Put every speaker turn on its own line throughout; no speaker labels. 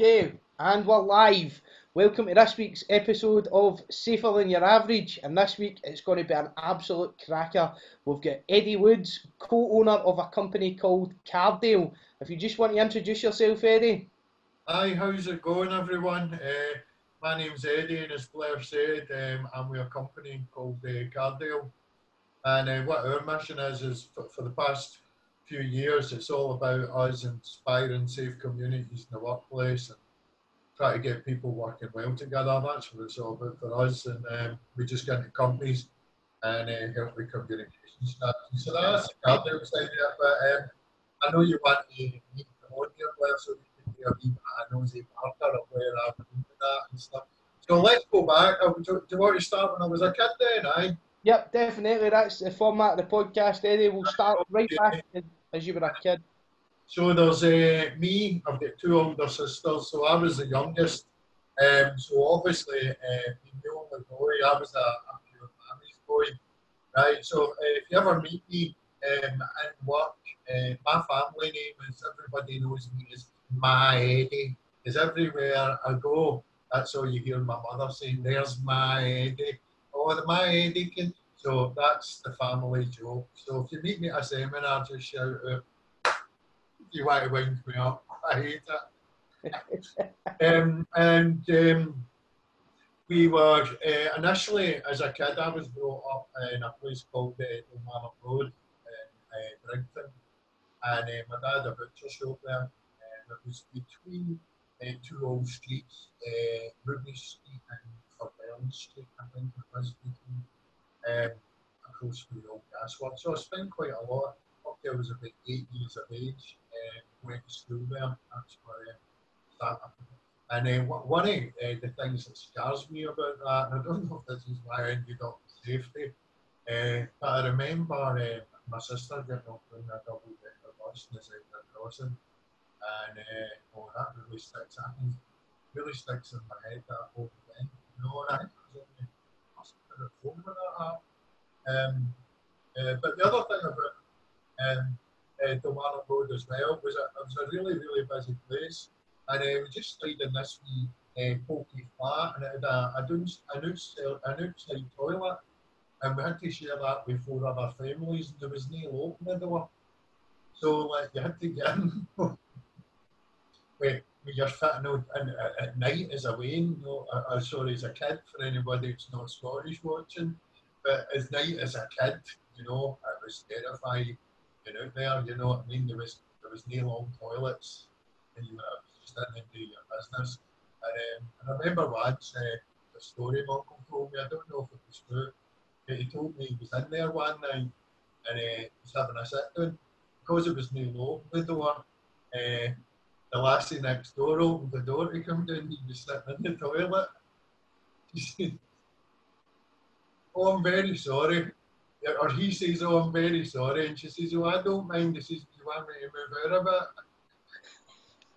Okay, and we're live. Welcome to this week's episode of Safer Than Your Average, and this week it's going to be an absolute cracker. We've got Eddie Woods, co-owner of a company called Cardale. If you just want to introduce yourself, Eddie.
Hi, how's it going, everyone? Uh, my name's Eddie, and as Blair said, um, I'm with a company called uh, Cardale. And uh, what our mission is, is for, for the past few years, it's all about us inspiring safe communities in the workplace and try to get people working well together. That's what it's all about for us. And um, we just get into companies and uh, help with communication strategy. So that's the Cardale side of it. But um, I know you want to meet the audience, so you can be a wee bit of nosy marker of where I'm doing that and stuff. So let's go back. Uh, do, you want to start when I was a kid then? Aye.
Yep, definitely. That's the format of the podcast, Eddie. We'll start right back as you were a kid.
So there's uh, me, I've got two older sisters, so I was the youngest. Um, so obviously, uh, being the only boy, I was a, a pure mammy's boy. Right, so uh, if you ever meet me um, in work, uh, my family name is, everybody knows me as my Eddie. Because everywhere I go, that's all you hear my mother saying, there's my Eddie. Oh, my Eddie can. So that's the family joke. So if you meet me at a seminar, just shout out, you want to wind me up. I hate it. um, and um, we were uh, initially, as a kid, I was brought up in a place called uh, Kilmarnock Road in uh. And uh, my dad had a butcher shop there. And it was between uh, two old streets, uh, Ruby Street and Fairbairn Street, I think it was between um, across the old gasworks. So I spent quite a lot. Up there was about eight years of age. Um, went to school there. That's where I started. And then one of uh, the things that scars me about that, and I don't know if this is why I ended up in safety, uh, but I remember uh, my sister getting up in a double decker bus in the Zebra crossing, and uh, oh, that really sticks. I think really sticks in my head that whole thing. You know, and I was only Um, uh, but the other thing about um, uh, Kilmarnock Road as well was a, it was a really, really busy place. And uh, we just stayed in this wee uh, pokey flat and it had a, a, an, outside, an outside toilet. And we had to share that with four other families and there was no open the door. So like, you had to get in with, with your fitting out and, at, at night as a Wayne, you know, uh, uh, sorry, as a kid for anybody who's not Scottish watching. But as night as a kid, you know, it was terrifying being out there, you know what I mean? There was there was no long toilets and you were just in and do your business. And, um, I remember once uh, the story my uncle told me, I don't know if it was true, but he told me he was in there one night and uh, he was having a sit down. Because it was new low the door, uh, the lassie next door opened the door to come down, he was sitting in the toilet. He said, Oh, I'm very sorry. Or he says, Oh, I'm very sorry. And she says, Oh, I don't mind. He says, Do you want me to move out a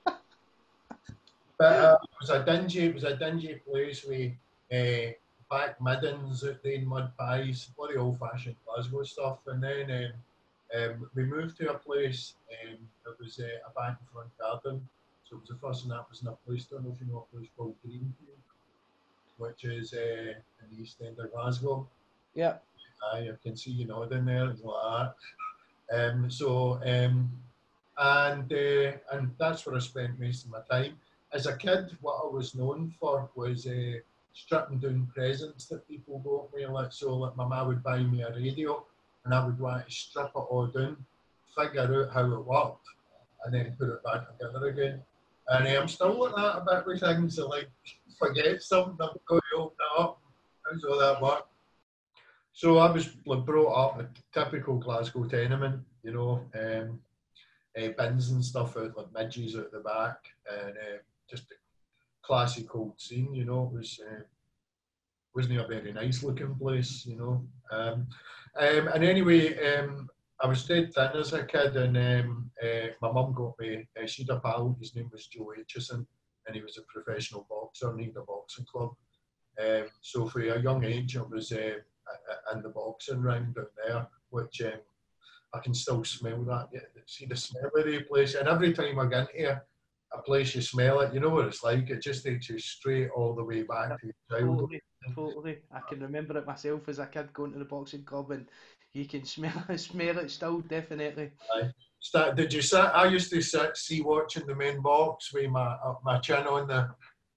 bit? but uh, it was a dingy, it was a dingy place with uh, back middens out there, mud pies, bloody old fashioned Glasgow stuff. And then um, um, we moved to a place, um, it was uh, a back and front garden. So it was the first one that was in a place, I don't know if you know a place called Greenfield, which is uh, in the east end of Glasgow.
Yeah.
I can see you nodding there, it's like that. Um, so, um, and uh, and that's where I spent most of my time. As a kid, what I was known for was uh, stripping down presents that people got me. Like, so, like my mum would buy me a radio, and I would want to strip it all down, figure out how it worked, and then put it back together again. And uh, I'm still like that about with things. So, like, forget something, I'm going to open it up. How's all that work? So I was brought up a typical Glasgow tenement, you know, um, uh, bins and stuff out like midges out the back, and uh, just a classic old scene, you know. It was uh, wasn't a very nice looking place, you know. Um, um, and anyway, um, I was dead thin as a kid, and uh, my mum got me. Uh, she had a pal. His name was Joe Aitchison, and he was a professional boxer, and he had a boxing club. Um, so for a young age, I was uh, in the boxing ring down there, which um, I can still smell that. See the smell of the place, and every time I get here, a place you smell it, you know what it's like. It just takes you straight all the way back to your childhood.
Totally, totally. I can remember it myself as a kid going to the boxing club, and you can smell it, smell it still, definitely.
Aye. Start, did you sit? I used to sit, see watching the main box with my uh, my chin on the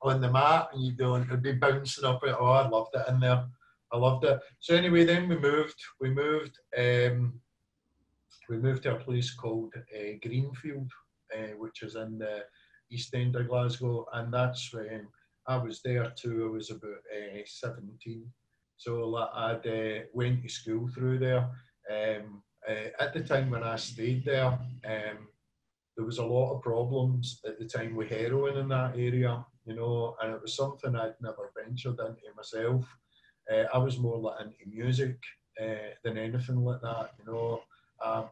on the mat, and you do it'd be bouncing up it. Oh, I loved it in there. I loved it. So anyway, then we moved. We moved. Um, we moved to a place called uh, Greenfield, uh, which is in the East End of Glasgow, and that's when I was there too. I was about uh, 17, so like, I'd uh, went to school through there. Um, uh, at the time when I stayed there, um, there was a lot of problems at the time with heroin in that area, you know, and it was something I'd never ventured into myself. Uh, I was more like into music uh, than anything like that, you know. Um,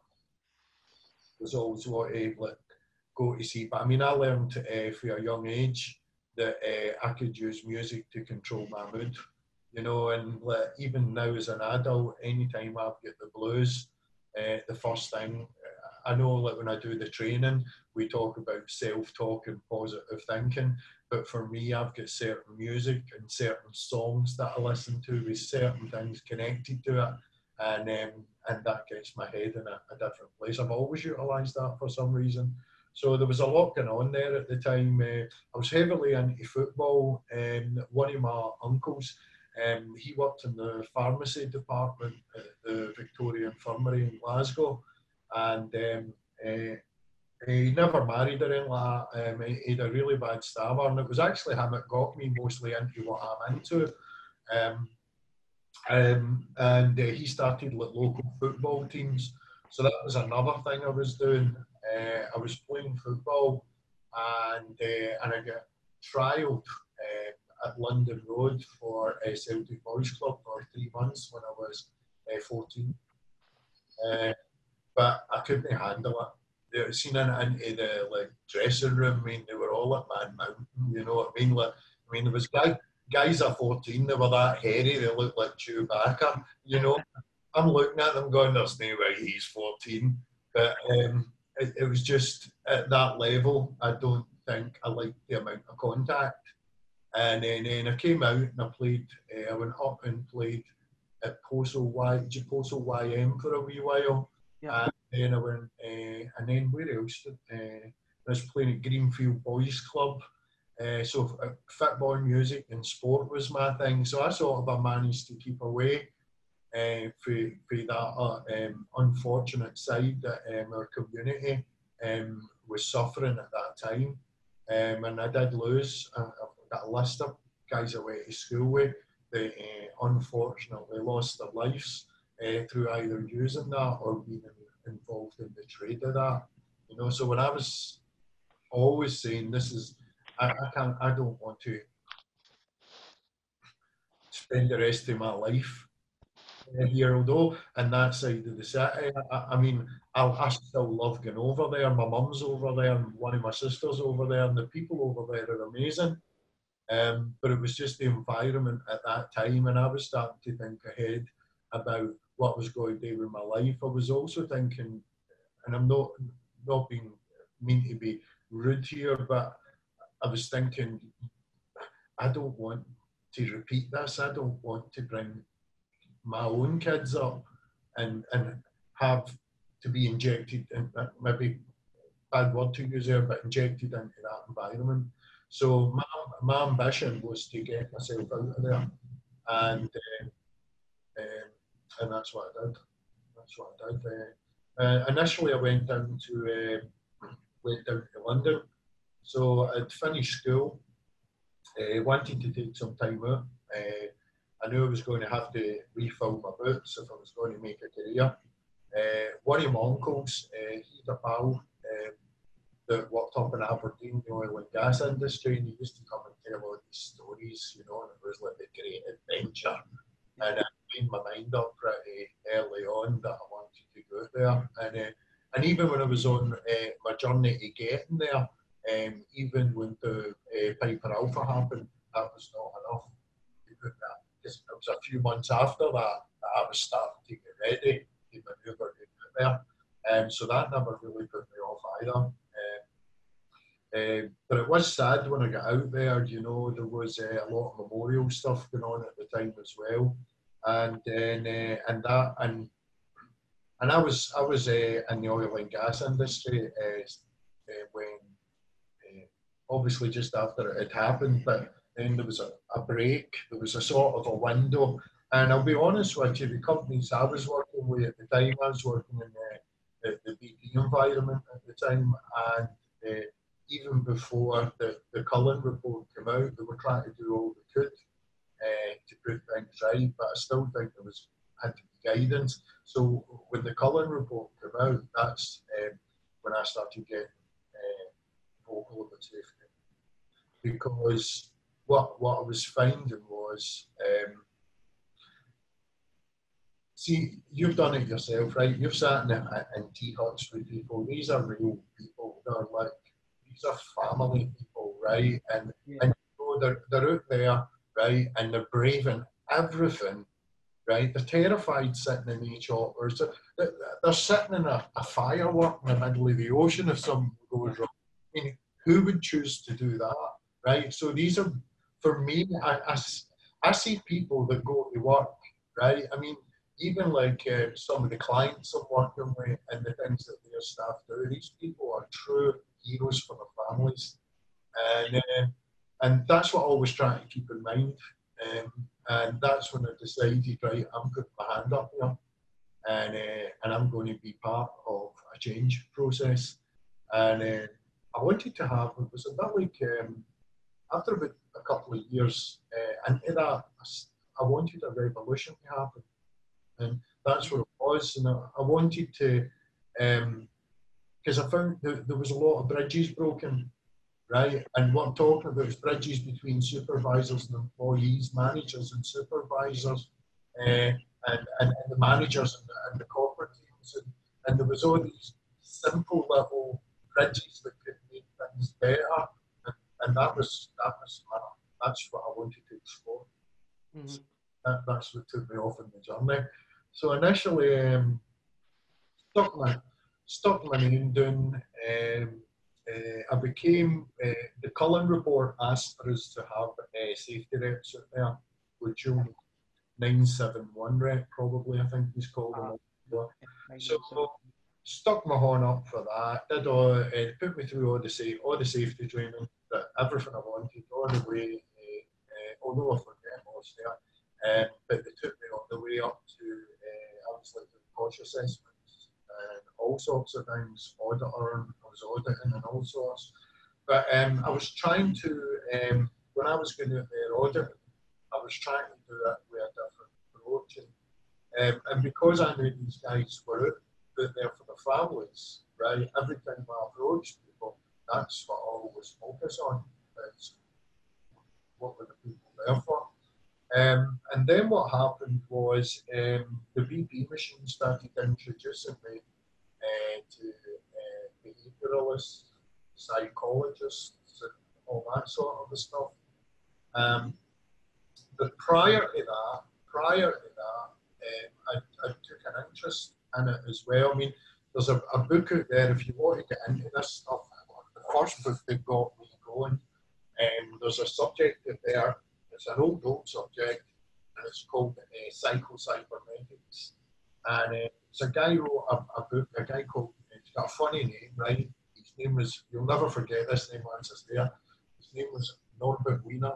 was always wanted like go to see, but I mean, I learned uh, from a young age that uh, I could use music to control my mood, you know, and even now as an adult, anytime I've got the blues, uh, the first thing I know, like when I do the training, we talk about self-talk and positive thinking. But for me, I've got certain music and certain songs that I listen to with certain things connected to it, and um, and that gets my head in a, a different place. I've always utilised that for some reason. So there was a lot going on there at the time. Uh, I was heavily into football. and one of my uncles, um, he worked in the pharmacy department at the Victoria Infirmary in Glasgow, and um, uh, he never married or anything like that. Um, he, he, had a really bad stammer, and it was actually him that got me mostly into what I'm into. Um, um, and uh, he started like local football teams, so that was another thing I was doing. Uh, I was playing football, and uh, and I got trialled uh, at London Road for uh, Celtic Boys Club for three months when I was uh, 14. Uh, but I couldn't handle it. They were seen in, the like dressing room. I mean, they were all at Man Mountain. You know what I mean? Like, I mean, there was guy, guys at 14. They were that hairy. They looked like Chewbacca. You know, I'm looking at them going, "There's no way he's 14." But um, it, it was just at that level. I don't think I liked the amount of contact. And then, then I came out and I played. Uh, I went up and played at Possil Y, Possil YM for a wee while. Yeah. And then I went, uh, and then where else? Uh, I was playing at Greenfield Boys Club. Uh, so uh, football, music, and sport was my thing. So I sort of I managed to keep away uh, for, that uh, um, unfortunate side that um, our community um, was suffering at that time. Um, and I did lose. Got a list of guys I went to school with that uh, unfortunately lost their lives uh, through either using that or being involved in the trade of that. You know, so when I was always saying this is, I, I can't, I don't want to spend the rest of my life here, although in that side of the city, I, I mean, I, I, still love going over there. My mum's over there, and one of my sisters over there, and the people over there are amazing. Um, but it was just the environment at that time, and I was starting to think ahead about what was going to do with my life. I was also thinking, and I'm not not being mean to be rude here, but I was thinking, I don't want to repeat this. I don't want to bring my own kids up and and have to be injected and maybe bad word to use there, but injected into that environment. So my, my ambition was to get myself out of there, and uh, um, and that's what I did. That's what I did. Uh, uh, initially, I went down to uh, went down to London, so I'd finished school. Uh, wanted to take some time out. I knew I was going to have to refill my boots if I was going to make a career. Uh, one of my uncles, uh, he's a pal um, that worked up in Aberdeen, the oil and gas industry, and he used to come and tell all these stories, you know, and it was like a great adventure. And I made my mind up pretty early on that I wanted to go there. And uh, and even when I was on uh, my journey to getting there, um, even when the uh, Piper Alpha happened, that was not enough to put that it was a few months after that that I was starting to get ready to manoeuvre to get there. Um, so that never really put me off either. Um, Uh, but it was sad when I got out there. You know, there was uh, a lot of memorial stuff going on at the time as well, and then uh, and that and and I was I was uh, in the oil and gas industry uh, when obviously just after it had happened, but then there was a, a break. There was a sort of a window and I'll be honest with you, the companies I was working with at the time, I was working in the, the, the BP environment at the time, and uh, even before the, the Cullen report came out, they were trying to do all they could uh, to put things right, but I still think there was had to be guidance. So when the Cullen report came out, that's um, when I started getting uh, vocal about safety. Because what, what I was finding was um, see, you've done it yourself, right? You've sat in, in tea huts with people. These are real people. They're like, these are family people, right? And, yeah. and you know, they're, they're out there, right? And they're braving everything, right? They're terrified sitting in each other. They're, they're sitting in a, a firework in the middle of the ocean if something goes wrong. I mean, who would choose to do that, right? So these are, for me, I, I, I see people that go to work, right? I mean, even like uh, some of the clients I'm working with and the things that their staff do, these people are true heroes for their families. And, uh, and that's what I always try to keep in mind. Um, and that's when I decided, right, I'm putting my hand up here and, uh, and I'm going to be part of a change process. And uh, I wanted to have, it was a bit like, um, after about a couple of years uh, I wanted a revolution to happen and that's what it was. And I, I wanted to, because um, I found that there was a lot of bridges broken, right? And what I'm talking about is bridges between supervisors and employees, managers and supervisors, uh, and, and, and, the managers and the, and the corporate teams. And, and there was all these simple level bridges that could make things better. And, that was that was my, that's what I wanted to explore. Mm-hmm. That, that's what took me off in the journey. So initially, um, stuck my stuck my name down. Um, uh, I became uh, the Cullen report asked for us to have a safety reps out there with June 971 rep, probably, I think he's called him. Ah, so stuck my horn up for that. Did all, uh, put me through all the safe, all the safety training, everything I wanted, on the way. Uh, uh, although I forget most there, um, but they took me on the way up to things like the cost assessments and all sorts of things, auditor, I was auditing and all sorts. But um, I was trying to, um, when I was going to their audit, I was trying to do it with a different approach. And, um, and because I knew these guys were out, there for the families, right, every time I approached people, that's what I always focus on. Is what were the people there for? Um, and then what happened was um, the BP machine started introducing me uh, to uh, behavioralists, psychologists, and all that sort of stuff. Um, but prior to that, prior to that, um, I, I, took an interest in it as well. I mean, there's a, a, book out there if you want to get into this stuff. First book that got me going, um, there's a subject there it's an old, old subject, and it's called uh, Psycho-Cybernetics. And uh, it's a guy wrote a, a, book, a guy called, he's got a funny name, right? His name was, you'll never forget this name once it's there. His name was Norbert Wiener.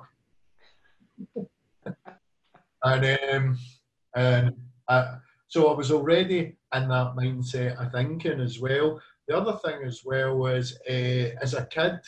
and um, and uh, so I was already in that mindset of thinking as well. The other thing as well was, uh, as a kid,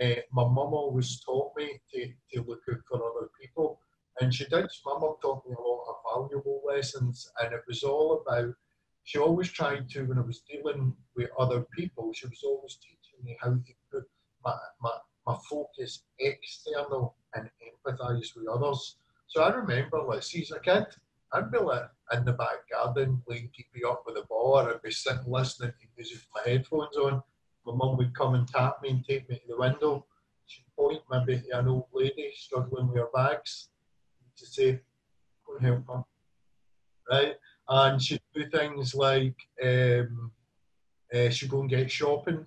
uh, my mum always taught me to, to look out for other people. And she did. My mum taught me a lot of valuable lessons, and it was all about. She always tried to, when I was dealing with other people, she was always teaching me how to put my, my, my focus external and empathise with others. So I remember, like, see, as a kid, I'd be like in the back garden playing keepy up with the ball, or I'd be sitting listening to with my headphones on my mum would come and tap me and take me to the window. She'd point maybe to an old lady struggling with her bags to say, go and help her. Right? And she'd do things like um, uh, she'd go and get shopping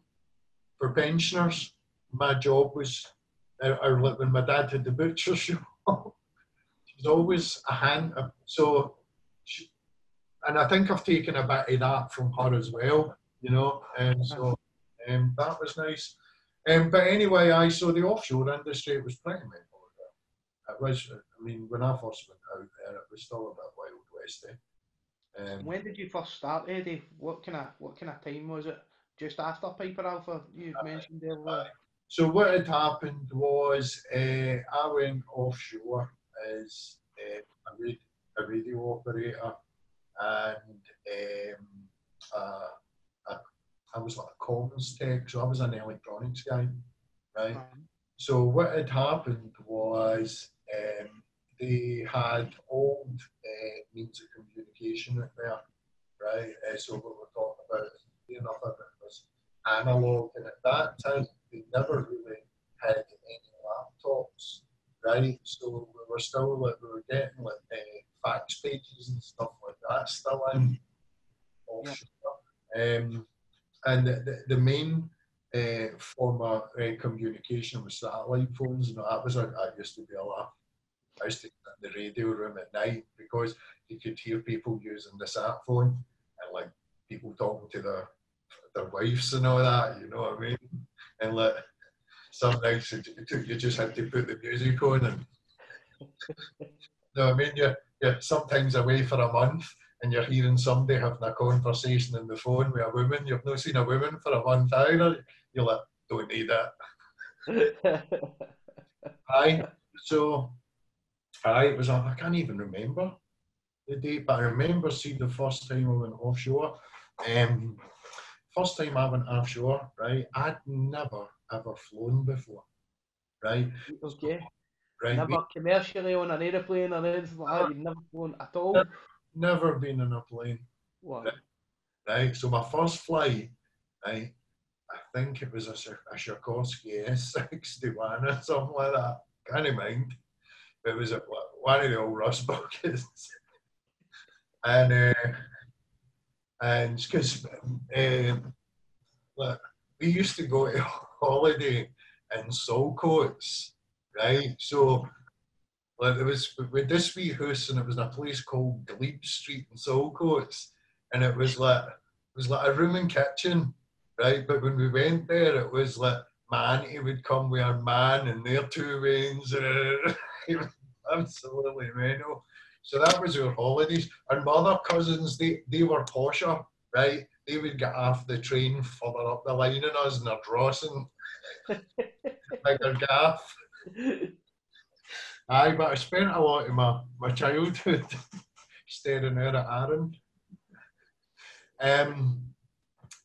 for pensioners. my job was, or like when my dad had the butcher shop, she was always a hand. So, she, and I think I've taken a bit of that from her as well, you know, and so um, that was nice. Um, but anyway, I saw the offshore industry. It was pretty mental. It was. I mean, when I first went out there, it was still a bit wild west. Eh?
Um, when did you first start, Eddie? What kind of what kind of time was it? Just after Piper Alpha, you uh, mentioned earlier. Uh,
so what had happened was uh, I went offshore as uh, a, radio, a, radio operator, and um, uh, I, was like a comms tech, so I was an electronics guy, right? Um, so what had happened was um, they had old uh, means of communication there, right? Uh, so what we're talking about, enough of it was analog, and at that time they never really had any laptops, right? So we were still like we were getting like uh, fax pages and stuff like that still in. Yeah. Um, and the, the, main uh, form of uh, communication was satellite phones, and that was a, that used to be a laugh. I used to in the radio room at night because you could hear people using the sat phone and like people talking to their their wives and all that, you know what I mean? And like some nights you just had to put the music on and you know what I mean? You're, you're sometimes away for a month and you're hearing somebody having a conversation on the phone with a woman. You've not seen a woman for a month either. You're like, don't need that. Aye. So, aye, it was, I can't even remember the date, but I remember seeing the first time I went offshore. Um, first time I went offshore, right? I'd never ever flown before, right?
Okay. Right. Never we, commercially on an aeroplane or anything like that. You've never flown at all.
Never been in a plane.
What?
Right. So my first flight, right? I think it was a, a Sikorsky S61 or something like that. Can't mind. It was a, one of the old rust buckets. and uh, and because um, we used to go to holiday in Saltcoats, right? So like there was with this wee house and it was in a place called Glebe Street in Saltcoats, and it was like it was like a room and kitchen, right? But when we went there, it was like my auntie would come with her man and their two wains. absolutely mental. So that was our holidays. And my other cousins, they, they were posher, right? They would get off the train further up the line than us and they're drossing bigger gaff. Aye, but I spent a lot of my, my childhood staring out at Arran. Um,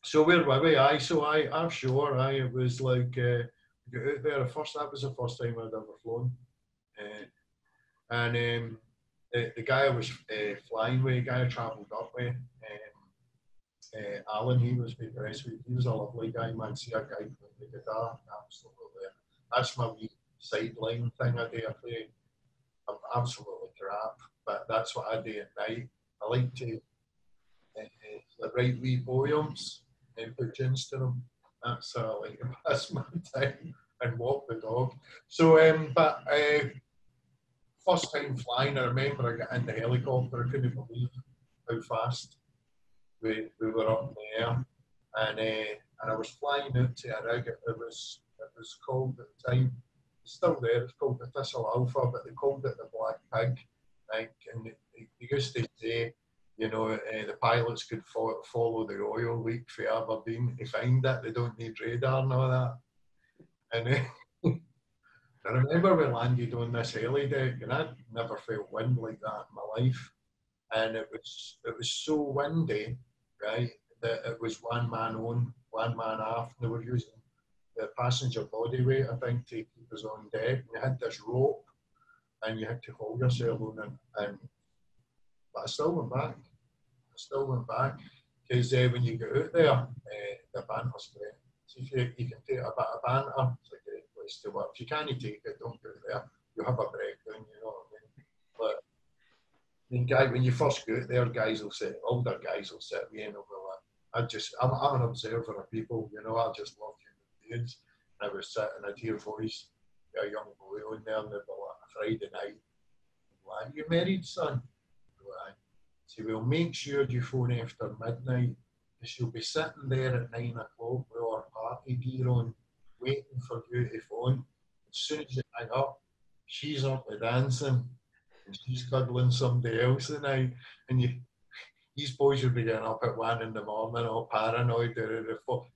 so where were we? Aye, so I, I'm sure I it was like uh, get out there. First, that was the first time I'd ever flown, uh, and um, the, the guy I was uh, flying with, guy I travelled up with, um, uh, Alan, he was very sweet. He was a lovely guy, man. See a guy playing the guitar, absolutely. That's my wee sideline thing I do. I play. I'm absolutely crap, but that's what I do at night. I like to uh, uh, write wee poems and put tunes to them. That's how I like to pass my time and walk the dog. So, um, but uh, first time flying, I remember I got in the helicopter. I couldn't believe how fast we, we were up in the air, and uh, and I was flying out to a rig. It was it was called at the time. It's still there. It's called the Thistle Alpha, but they called it the Black Pig. And they, they used to say, you know, uh, the pilots could fo- follow the oil leak for Aberdeen to find it. They don't need radar and all that. And uh, I remember we landed on this heli deck, and I'd never felt wind like that in my life. And it was it was so windy, right, that it was one man on, one man off. And they were using the passenger body weight, I think, to keep us on deck. And you had this rope, and you had to hold yourself on it. And but I still went back. I still went back because uh, when you get out there, uh, the banter's great. So if you, you can take a bit of banter, it's like place to work. If you can't take it, don't go there. You have a breakdown, you know what I mean? But mean, guy, when you first go there, guys will say, older guys will sit me in over I just, I'm, I'm an observer of people, you know, I just love beings. I was sitting, I'd hear voice, a young boy on there, and they'd be like, Friday night, Why are you married, son? Like, say, well, make sure you phone after midnight, she'll be sitting there at nine o'clock with her party gear on, waiting for you to phone. As soon as you hang up, she's up to dancing, and she's cuddling somebody else tonight, and you these boys will be getting up at one in the morning all paranoid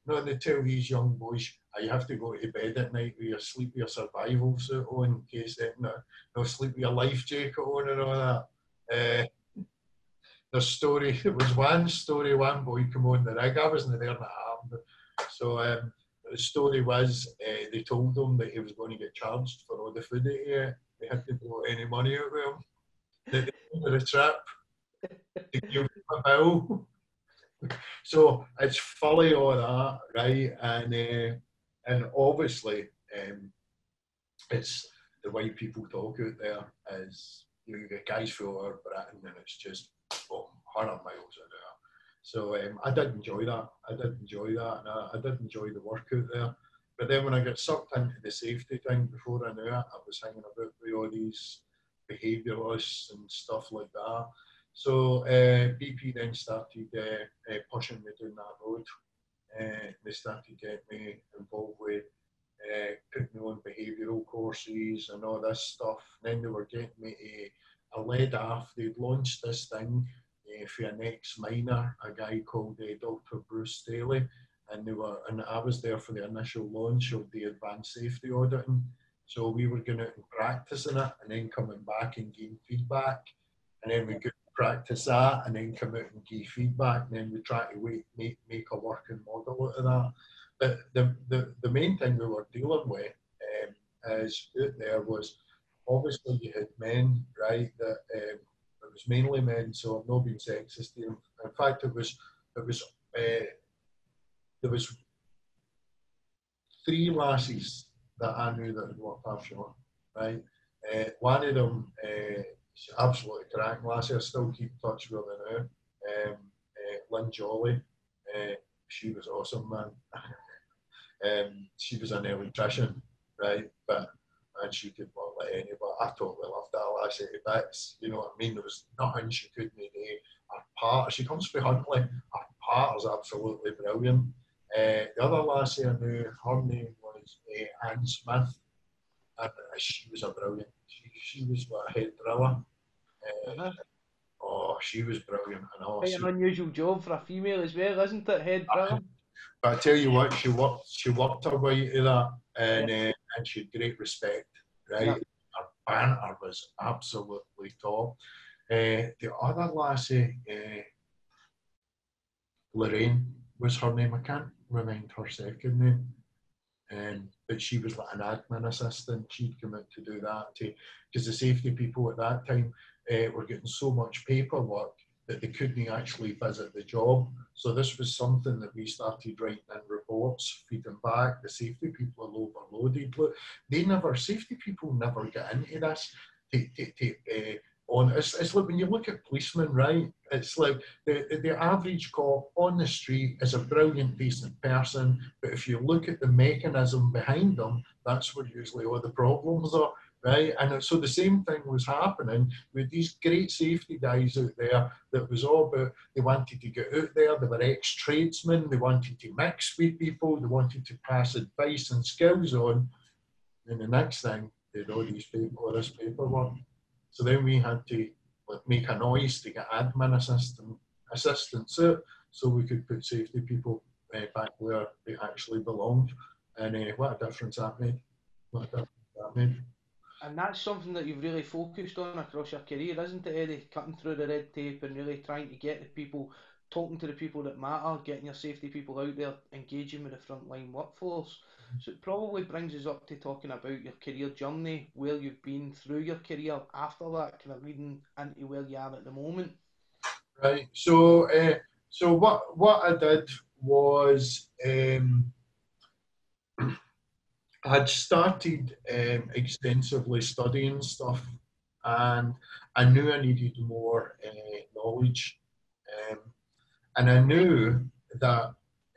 no they tell these young boys oh, you have to go to bed at night with your sleep your survival suit on in case they no, no sleep with your life jacket on and all that. Uh, the story it was one story one boy come on the rig I wasn't there in the arm so um, the story was uh, they told him that he was going to get charged for all the food that he ate. They had to throw any money out with him. They, they the trip to give a bill. so it's fully all that, right? And uh, and obviously, um, it's the way people talk out there is you, know, get guys from over Britain and it's just boom, 100 miles an hour. So um, I did enjoy that. I did enjoy that, and I, I did enjoy the work out there. But then when I got sucked into the safety thing before I knew it, I was hanging about with all these behaviouralists and stuff like that. So uh, BP then started uh, uh, pushing me down that road. they started getting me involved with putting me on behavioural courses and all this stuff. Then they were getting me a, a lead off. They'd launched this thing for an ex-miner, a guy called Dr. Bruce Staley, and they were, and I was there for the initial launch of the advanced safety auditing. So we were going out and practicing it, and then coming back and getting feedback, and then we could practice that and then come out and give feedback and then we try to wait, make, make a working model out of that. But the, the, the main thing we were dealing with um, is out there was obviously you had men, right, that um, it was mainly men, so I'm not being sexist. In fact, it was, it was, uh, there was three lasses that I knew that had worked offshore, right? Uh, one of them uh, she's absolutely cracking lassie. I still keep touch with her now. Um, uh, Lynn Jolly, uh, she was awesome, man. um, she was an electrician, right? But and she could work like anybody. I totally loved that lassie to bits. You know what I mean? There was nothing she couldn't do. Her part, she comes from Huntly. Her part is absolutely brilliant. Uh, the other lassie I knew, her name was uh, Anne Smith, and she was a brilliant she was what, a head driller. Uh, uh-huh. Oh, she was brilliant. And
Quite an unusual job for a female as well, isn't it? Head driller.
But I tell you what, she worked. She worked her way to that, and yeah. uh, and she had great respect. Right, yeah. her banter was absolutely top. Uh, the other lassie, uh, Lorraine was her name. I can't remind her second name. Um, but she was like an admin assistant. She'd come out to do that because the safety people at that time uh, were getting so much paperwork that they couldn't actually visit the job. So this was something that we started writing in reports, feeding back. The safety people are overloaded. Look, they never, safety people never get into this. To, to, to, uh, on. It's, it's like when you look at policemen, right? It's like the, the average cop on the street is a brilliant, decent person, but if you look at the mechanism behind them, that's where usually all the problems are, right? And so the same thing was happening with these great safety guys out there that was all about they wanted to get out there, they were ex tradesmen, they wanted to mix with people, they wanted to pass advice and skills on. And the next thing, they'd all these people, this paperwork. So then we had to make a noise to get admin assistant, assistance out so we could put safety people uh, back where they actually belonged. And uh, what a difference that made. What a difference that made.
And that's something that you've really focused on across your career, isn't it, Eddie? Cutting through the red tape and really trying to get the people, talking to the people that matter, getting your safety people out there, engaging with the frontline workforce. So it probably brings us up to talking about your career journey, where you've been through your career after that, kind of leading into where you are at the moment.
Right. So, uh, so what what I did was um, I had started um, extensively studying stuff, and I knew I needed more uh, knowledge, um, and I knew that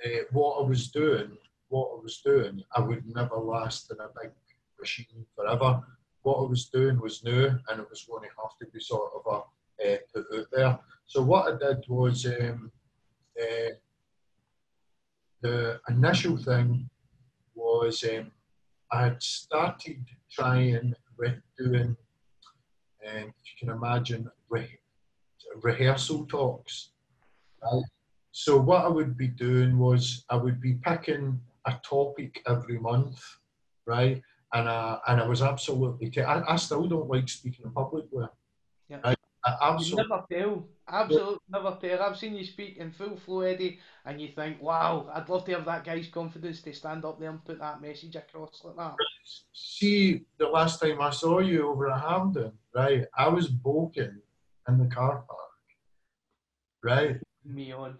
uh, what I was doing what I was doing, I would never last in a big machine forever. What I was doing was new, and it was going to have to be sort of a uh, put out there. So what I did was um, uh, the initial thing was um, I had started trying with doing, um, if you can imagine, re- rehearsal talks. Right? So what I would be doing was I would be picking a topic every month, right? And I, and I was absolutely, t- I, I still don't like speaking in public with.
Yeah.
Right? I
You
absolutely,
never tell. Absolutely never tell. I've seen you speak in full flow, Eddie, and you think, wow, I'd love to have that guy's confidence to stand up there and put that message across like that.
see the last time I saw you over at Hampden, right? I was bulking in the car park, right?
Me on.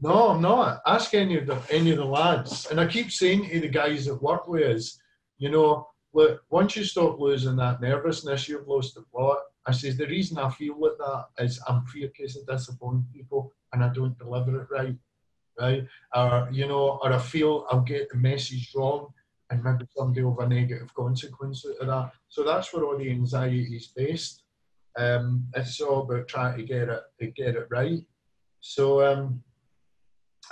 No, I'm not. Ask any of the any of the lads. And I keep saying to the guys that work with us, you know, look, once you stop losing that nervousness, you've lost the plot. I says the reason I feel like that is I'm fearcase of disappointing people and I don't deliver it right. Right? Or you know, or I feel I'll get the message wrong and maybe somebody will have a negative consequence out of that. So that's where all the anxiety is based. Um, it's all about trying to get it to get it right. So um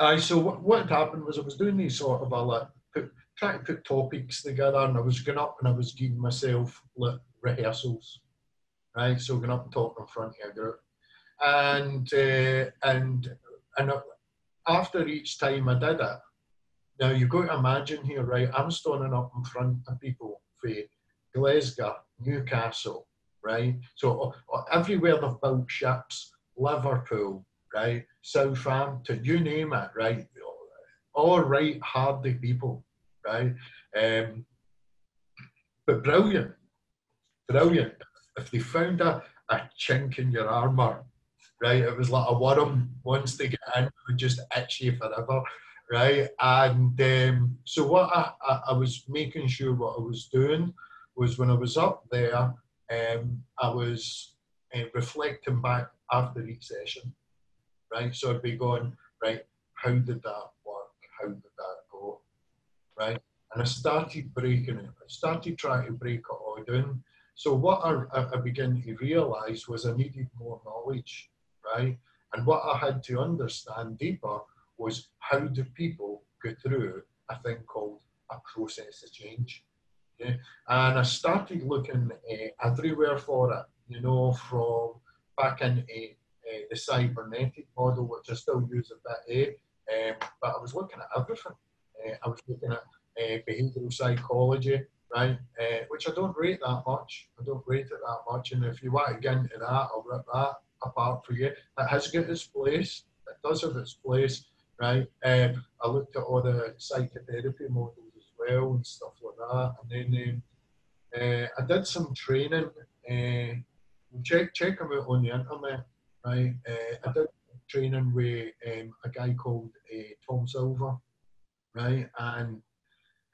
Aye, so what, what had happened was I was doing these sort of like put, trying to put topics together, and I was going up and I was giving myself like rehearsals, right? So going up and talking in front of a group, and uh, and and after each time I did it, now you've got to imagine here, right? I'm standing up in front of people for Glasgow, Newcastle, right? So uh, everywhere they've built ships, Liverpool, right? Southampton, you name it, right? All right, hardy people, right? Um, but brilliant, brilliant. If they found a, a chink in your armour, right, it was like a worm. Once they get in, it would just itch you forever, right? And um, so what I, I, I was making sure what I was doing was when I was up there, um, I was uh, reflecting back after each session right? So I'd be going, right, how did that work? How did that go? Right? And I started breaking it. I started trying to break it all down. So what I, I began to realise was I needed more knowledge, right? And what I had to understand deeper was how do people go through a thing called a process of change. Yeah? And I started looking uh, everywhere for it, you know, from back in uh, the cybernetic model, which I still use a bit, eh? um, but I was looking at everything. Uh, I was looking at uh, behavioural psychology, right, uh, which I don't rate that much. I don't rate it that much, and if you want to get into that, I'll rip that apart for you. It has got its place. It does have its place, right? Um, I looked at all the psychotherapy models as well and stuff like that, and then um, uh, I did some training. Uh, check check them out on the internet right? Uh, I did training with um, a guy called uh, Tom Silver, right? And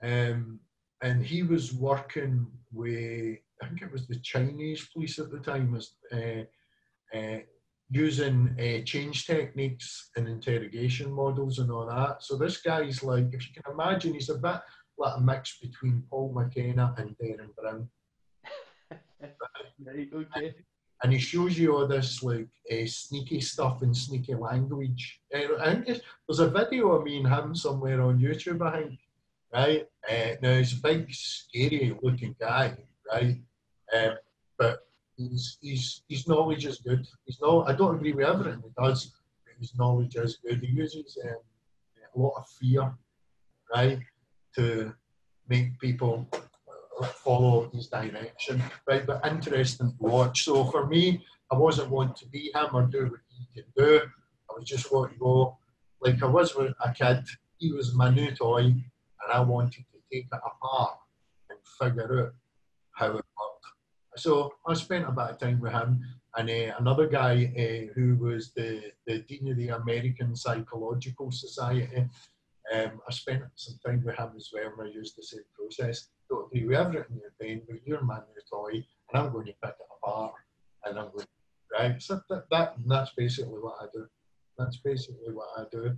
um, and he was working with I think it was the Chinese police at the time was uh, uh, using uh, change techniques and interrogation models and all that. So this guy's like, if you can imagine, he's a bit like a mix between Paul McKenna and Derren Brown.
Okay.
And he shows you all this like uh, sneaky stuff and sneaky language. Uh, I think there's a video of me and him somewhere on YouTube. I think, right? Uh, now he's a big, scary looking guy, right? Um, but his his his knowledge is good. He's not. I don't agree with everything he does. But his knowledge is good. He uses um, a lot of fear, right, to make people follow his direction, right? But interesting to watch. So for me, I wasn't wanting to be him or do what he can do. I was just wanting to go like I was with a kid. He was my new toy, and I wanted to take it apart and figure out how it worked. So I spent a bit of time with him, and uh, another guy uh, who was the, the dean of the American Psychological Society. Um, I spent some time with him as well, and I used the same process. Don't agree with everything you're doing, but you're my new toy, and I'm going to pick it apart, and I'm going to, right. So that, that that's basically what I do. That's basically what I do.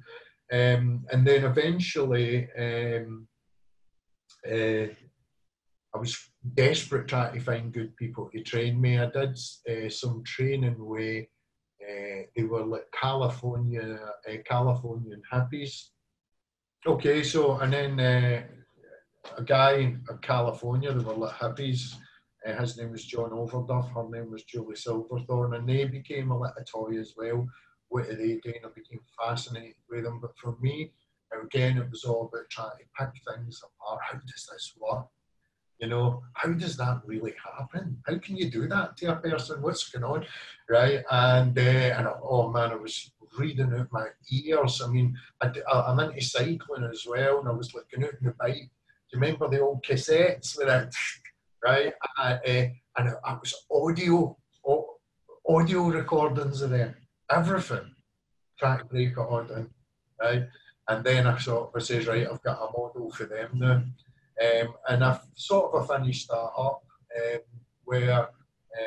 Um, and then eventually, um, uh, I was desperate trying to find good people to train me. I did uh, some training with uh, they were like California uh, Californian hippies. Okay, so and then uh, a guy in California, they were like hippies. Uh, his name was John Overdurf, her name was Julie Silverthorn, and they became a little toy as well. What are they doing? I became fascinated with them. But for me, again, it was all about trying to pick things apart. How does this work? You know, how does that really happen? How can you do that to a person? What's going on, right? And uh, and oh man, I was reading out my ears. I mean, I, am into cycling as well, and I was looking out in the bike. Do you remember the old cassettes with it, right? Uh, uh, and it, it was audio, audio recordings of them, everything. Trying to break it all down, right? And then I sort of says, right, I've got a model for them now. Um, and I've sort of finished that up um, where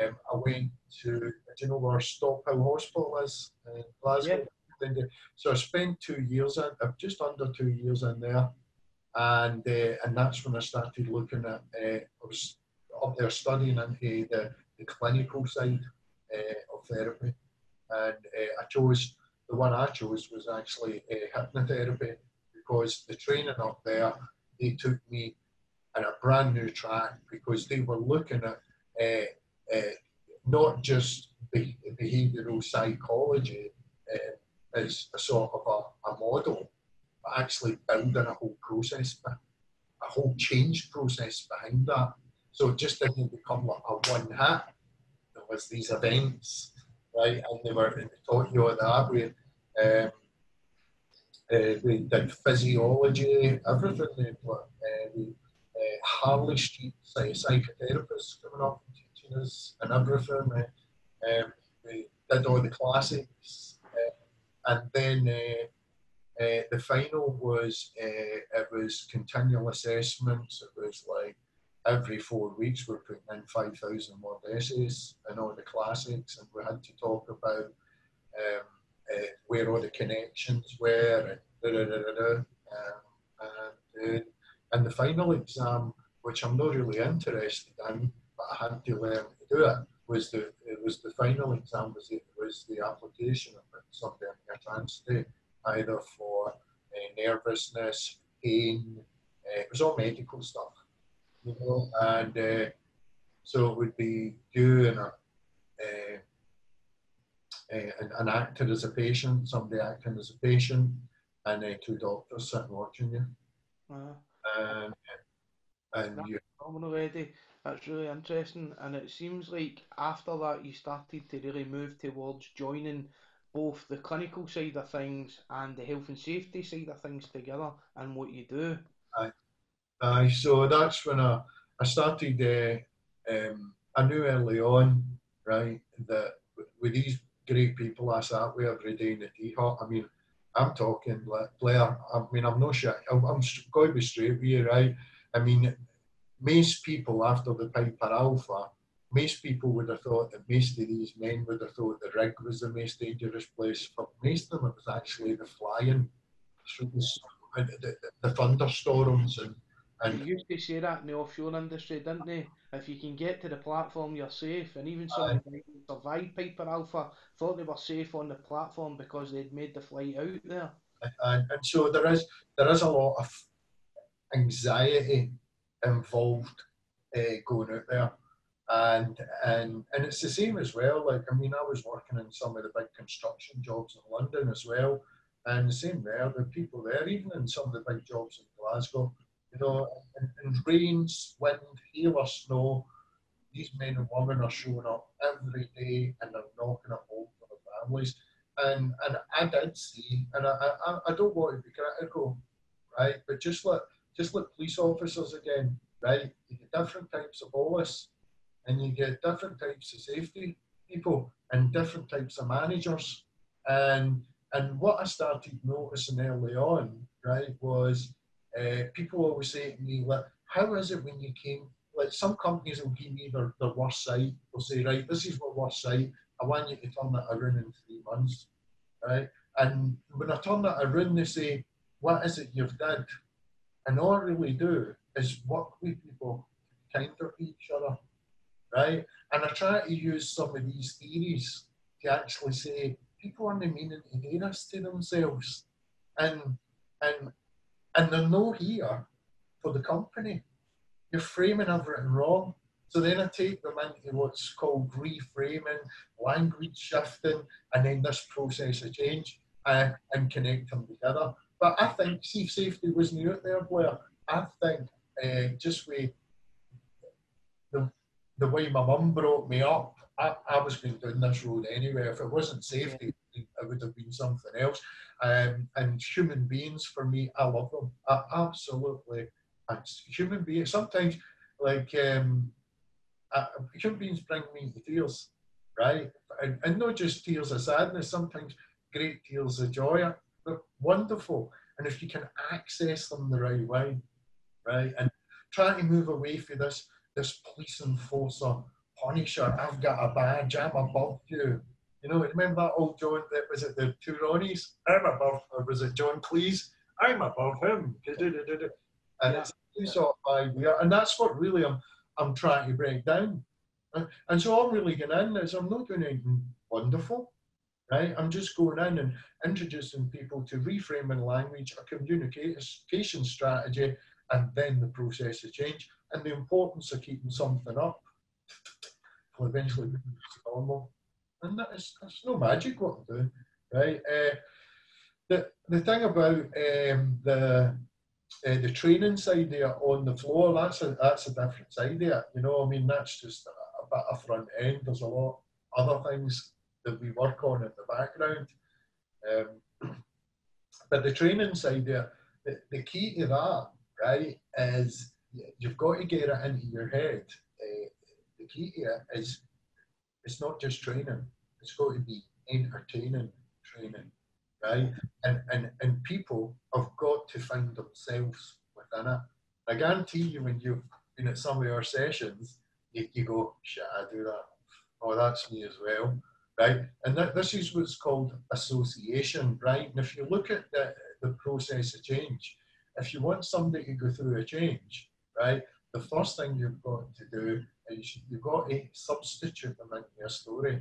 um, I went to, do you know where Stobhill Hospital is in Glasgow? Yeah. So I spent two years in, uh, just under two years in there. And uh, and that's when I started looking at, uh, I was up there studying into the, the clinical side uh, of therapy. And uh, I chose, the one I chose was actually uh, hypnotherapy because the training up there, they took me in a brand new track because they were looking at uh, uh, not just be- behavioural psychology uh, as a sort of a, a, model, but actually building a whole process, a whole change process behind that. So it just didn't become like a one hat. There was these events, right, and they were and they taught you that way. Um, uh, we did physiology, everything. They, uh, uh, Harley Street psychotherapists coming up us and everything. Uh, um, we did all the classics, uh, and then uh, the final was it was continual assessments. It was like every four weeks we're putting in five thousand word essays and all the classics, and we had to talk about um, where all the connections were and da da da da. da. Um, and and the final exam, which I'm not really interested in, but I had to learn to do it, was the it was the final exam was the, was the application of something in your trance state, either for uh, nervousness, pain. Uh, it was all medical stuff, you know, and uh, so it would be you and a, uh, an, an actor as a patient, somebody acting as a patient, and then two doctors sitting watching you. Um, and
you, phenomenal, Eddie. That's really interesting, and it seems like after that you started to really move towards joining both the clinical side of things and the health and safety side of things together and what you do.
Aye, aye. So that's when I I started. Uh, um, I knew early on, right, that with these great people I sat with every day in the tea. I mean, I'm talking like Blair. I mean, I'm not sure. I'm, I'm going to be straight with you, right? I mean, most people after the Piper Alpha, most people would have thought that most of these men would have thought the rig was the most dangerous place. For most of them, it was actually the flying, the, the, the thunderstorms and
and they used to say that in the offshore industry, didn't they? If you can get to the platform, you're safe. And even some the survived Piper Alpha thought they were safe on the platform because they'd made the flight out there.
And, and so there is there is a lot of anxiety involved uh, going out there. And and and it's the same as well. Like I mean, I was working in some of the big construction jobs in London as well, and the same there. The people there, even in some of the big jobs in Glasgow, you know, in, in rains, wind, hail or snow, these men and women are showing up every day and they're knocking at home for their families. And and I did see, and I, I, I don't want to be critical, right? But just like just like police officers again, right? You get different types of police, and you get different types of safety people and different types of managers. And and what I started noticing early on, right, was uh, people always say to me, like, how is it when you came? Like some companies will give me their, their worst site. They'll say, right, this is my worst site. I want you to turn that around in three months, right? And when I turn that around, they say, What is it you've did? And all I really do is work with people kind of each other, right? And I try to use some of these theories to actually say people aren't meaning to do this to themselves. And and and they're no here for the company. You're framing everything wrong. So then I take them into what's called reframing, language shifting, and then this process of change uh, and connect them together. But I think see safety was new out there, Blair. I think uh, just with the, the way my mum brought me up, I, I was going down this road anyway. If it wasn't safety, it would have been something else. Um, and human beings, for me, I love them. I absolutely, human beings. Sometimes, like, um, uh, human beings bring me to tears, right? And, and not just tears of sadness, sometimes great tears of joy. They're wonderful. And if you can access them the right way, right? And try to move away from this, this police enforcer, punisher, I've got a badge, I'm above you. You know, remember that old John that was it the two Ronnies? I'm above, or was it John Cleese? I'm above him. And it's sort of idea, and that's what really I'm I'm trying to break down. And, and so I'm really going in is I'm not doing anything wonderful, right? I'm just going in and introducing people to reframing language, a communication strategy, and then the process of change, and the importance of keeping something up will eventually become normal. And that is that's no magic what I'm doing, right? Uh, the the thing about um, the uh, the training side there on the floor, that's a that's a different side there. You know, I mean, that's just a, a bit of front end. There's a lot other things that we work on in the background. Um, but the training side there, the, the key to that, right, is you've got to get it into your head. Uh, the key to it is it's not just training; it's got to be entertaining training right? And, and, and people have got to find themselves within it. I guarantee you, when you've been at some of our sessions, you, you go, shit, I do that. Oh, that's me as well, right? And that, this is what's called association, right? And if you look at the, the process of change, if you want somebody to go through a change, right, the first thing you've got to do is you've got to substitute them into your story,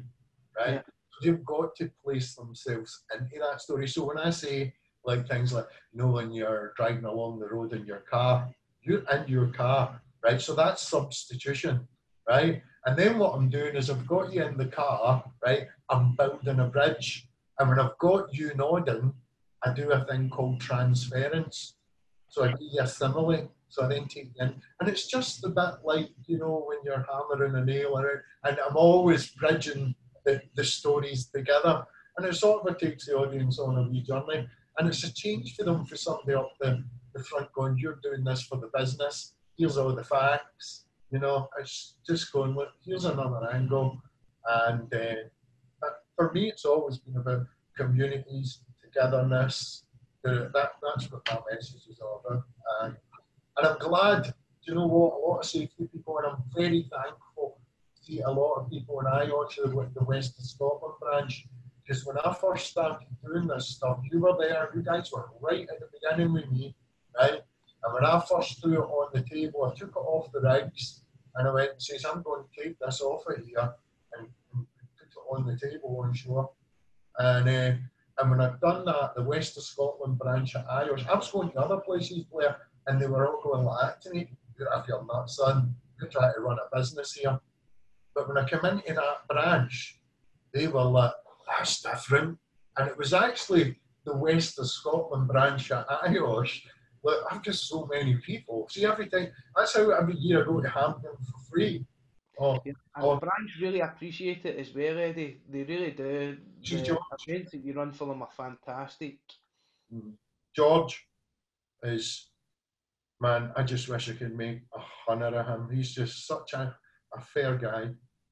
right? Yeah you've got to place themselves into that story. So when I say like things like, you know, when you're driving along the road in your car, you're in your car, right? So that's substitution, right? And then what I'm doing is I've got you in the car, right? I'm building a bridge. And when I've got you nodding, I do a thing called transference. So I give you a simile. So I then take you in. And it's just a bit like, you know, when you're hammering a nail around. And I'm always bridging the, the stories together. And it sort of takes the audience on a wee journey. And it's a change for them for somebody up the, the front going, You're doing this for the business. Here's all the facts. You know, it's just going, Look, here's another angle. And uh, for me, it's always been about communities, togetherness. that, that's what my message is all about. And, and I'm glad, you know what, a lot of safety people, and I'm very thankful to see a lot of people, in I actually went the West of Scotland branch, because when I first started doing this stuff, you were there, you guys were right at the beginning with me, right? And when I first threw it on the table, I took it off the rigs and I went and says, I'm going to take this off of here and, and put it on the table on shore. And uh, and when I've done that, the West of Scotland branch at IOSH, I was going to other places where, and they were all going like that to me, you're off your nuts, son. You're trying to run a business here. But when I came into that branch, they were like, that's different. And it was actually the West of Scotland branch at IOSH. Look, I've just so many people. See, everything. that's how every year I go to Hampton for free.
Oh, yeah, and oh. branch really appreciate it as well, Eddie. They really do. The George. events that you run for them are fantastic.
Mm. George is, man, I just wish I could make a hundred of him. He's just such a, a fair guy.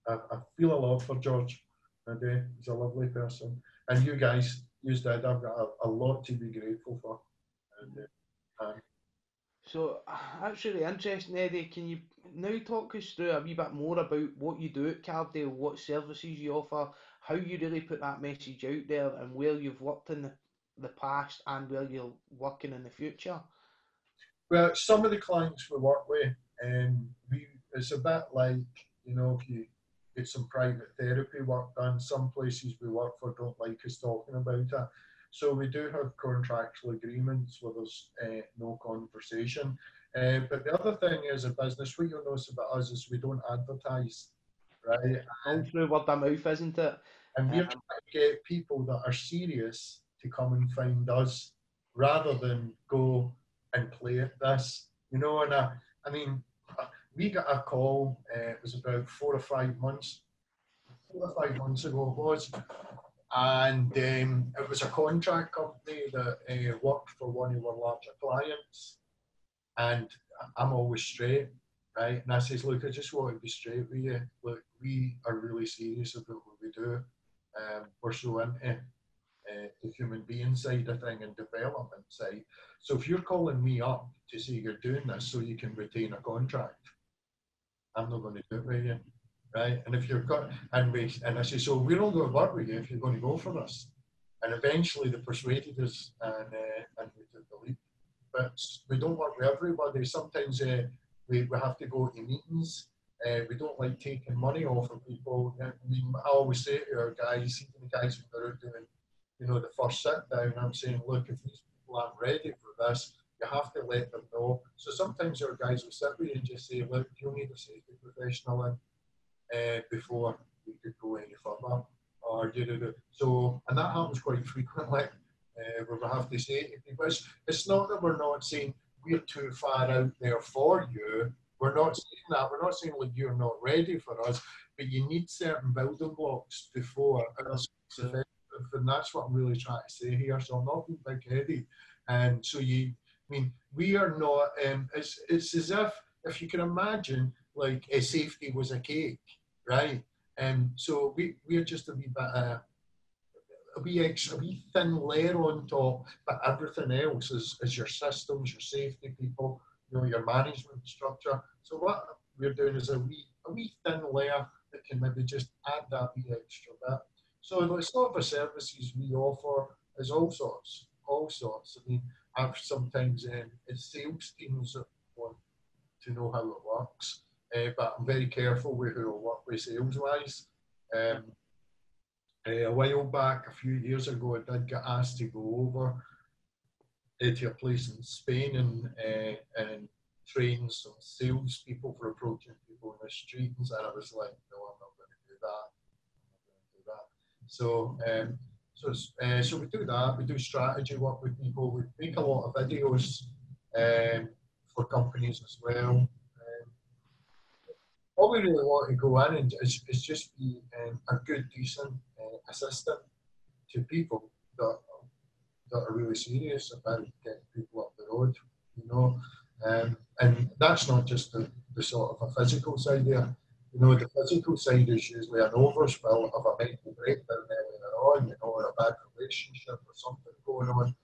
I, I feel a lot for George. I do. He's a lovely person. And you guys, you did. I've got a, a lot to be grateful for. And, uh,
so that's really interesting, Eddie. Can you now talk us through a wee bit more about what you do at Cardale, what services you offer, how you really put that message out there and where you've worked in the, the past and where you're working in the future?
Well, some of the clients we work with, um, we it's a bit like you know if you get some private therapy work done. Some places we work for don't like us talking about it, so we do have contractual agreements where there's uh, no conversation. Uh, but the other thing is a business. What you'll notice about us is we don't advertise, right?
All through word of mouth, isn't it?
And we're um, trying to get people that are serious to come and find us rather than go and play at this. You know, and I, I mean, we got a call, uh, it was about four or five months, four or five months ago it was, and um, it was a contract company that uh, worked for one of our larger clients, and I'm always straight, right? And I says, look, I just want to be straight with you. Look, we are really serious about what we do. Um, we're so into uh, the human being side of thing and development side. So if you're calling me up to say you're doing this so you can retain a contract, I'm not going to do it with you, right? And if you're got and we and I say, so we're all going to work with you if you're going to go for this. And eventually they persuaded us and uh, and we took the leap. But we don't work with everybody. Sometimes uh, we, we have to go to meetings. Uh, we don't like taking money off of people. I mean, I always say to our guys, even the guys who are doing you know, the first sit down, I'm saying, look, if these people aren't ready for this, you have to let them know. So sometimes our guys will sit with you and just say, look, you need a safety professional in uh, before we could go any further. Or you know, so, and that happens quite frequently. Uh, we have to say people, it's, not that we're not saying we're too far out there for you. We're not saying that. We're not saying like you're not ready for us, but you need certain building blocks before and that's what I'm really trying to say here. So I'm not being big headed. And so you, I mean, we are not. Um, it's it's as if if you can imagine like a safety was a cake, right? Um, so we we're just a wee bit. Uh, a wee extra, a wee thin layer on top, but everything else is, is your systems, your safety people, you know, your management structure. So what we're doing is a wee, a wee thin layer that can maybe just add that wee extra bit. So it's not the services we offer is all sorts, all sorts. I mean, I've sometimes um, it's sales teams that want to know how it works, uh, but I'm very careful with who I work with sales wise. Um, uh, a while back, a few years ago, I did get asked to go over to a place in Spain and uh, and train some salespeople for approaching people in the streets, and I was like, no, I'm not going to do that. So, um, so, uh, so we do that. We do strategy work with people. We make a lot of videos um, for companies as well. All we really want to go in and is, is just be um, a good, decent uh, assistant to people that that are really serious about getting people up the road. You know, um, and that's not just the, the sort of a physical side there you know, the physical side is usually an overspill of a mental breakdown earlier on, you know, or a bad relationship or something going on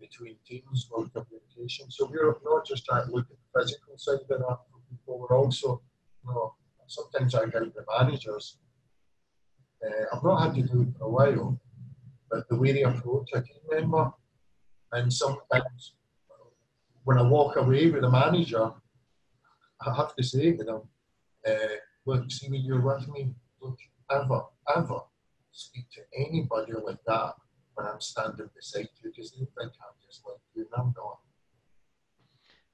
between teams or communication. So we're not just trying to look at the physical side of that for people, we're also, know, sometimes I get the managers. Uh, I've not had to do it for a while, but the way they approach a team member, and sometimes when I walk away with a manager, I have to say to them, uh, look, see when you're with me, look, ever, ever speak to anybody like that when I'm standing beside you because they think I'm just like you and I'm not.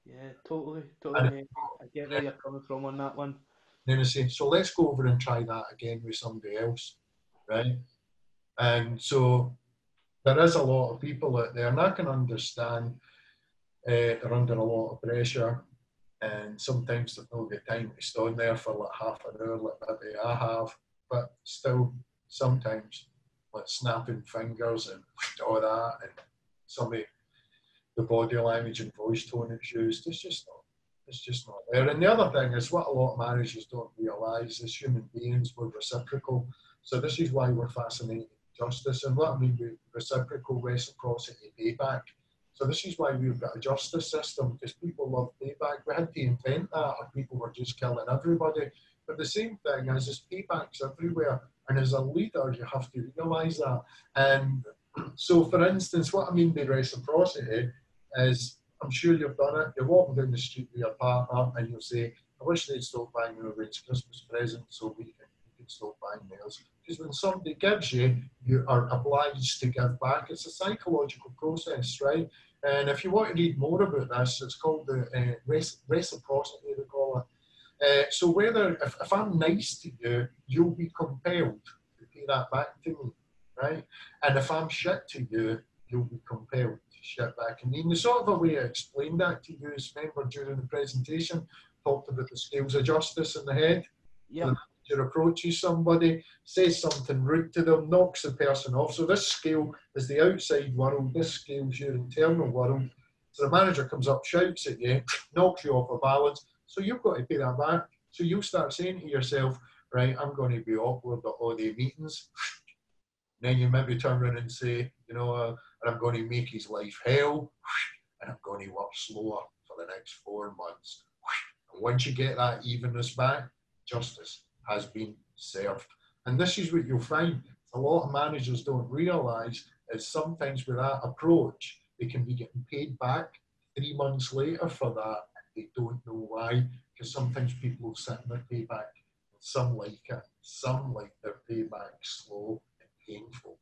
Yeah, totally, totally. I get where you're coming from on that one.
Then I say, so let's go over and try that again with somebody else, right? And so there is a lot of people out there, and I can understand uh, they're under a lot of pressure and sometimes they've not got time to stand there for like half an hour, like maybe I have, but still sometimes like snapping fingers and all that, and some of the body language and voice tone it's used, it's just not. It's just not there. And the other thing is what a lot of managers don't realise is human beings we're reciprocal. So this is why we're fascinated with justice. And what I mean by reciprocal reciprocity payback so this is why we've got a justice system because people love payback. We had to invent that, or people were just killing everybody. But the same thing is, there's paybacks everywhere. And as a leader, you have to realise that. And so, for instance, what I mean by reciprocity is I'm sure you've done it. You're walking down the street with your partner and you'll say, I wish they'd stop buying me a rich Christmas present so we can, we can stop buying theirs. Because when somebody gives you, you are obliged to give back. It's a psychological process, right? And if you want to read more about this, it's called the uh, reciprocity, they call it. Uh, so whether if, if I'm nice to you, you'll be compelled to pay that back to me, right? And if I'm shit to you, you'll be compelled shit back. And the sort of a way I explained that to you is remember during the presentation, talked about the scales of justice in the head.
Yeah.
Your approaches somebody, says something rude to them, knocks the person off. So this scale is the outside world, this scale is your internal world. So the manager comes up, shouts at you, knocks you off a balance, so you've got to pay that back. So you start saying to yourself, right, I'm going to be awkward at all the meetings. then you maybe turn around and say, you know, uh, I'm going to make his life hell, and I'm going to work slower for the next four months. And once you get that evenness back, justice has been served. And this is what you'll find a lot of managers don't realise is sometimes with that approach, they can be getting paid back three months later for that they don't know why, because sometimes people sit in their payback. Some like it, some like their payback slow and painful.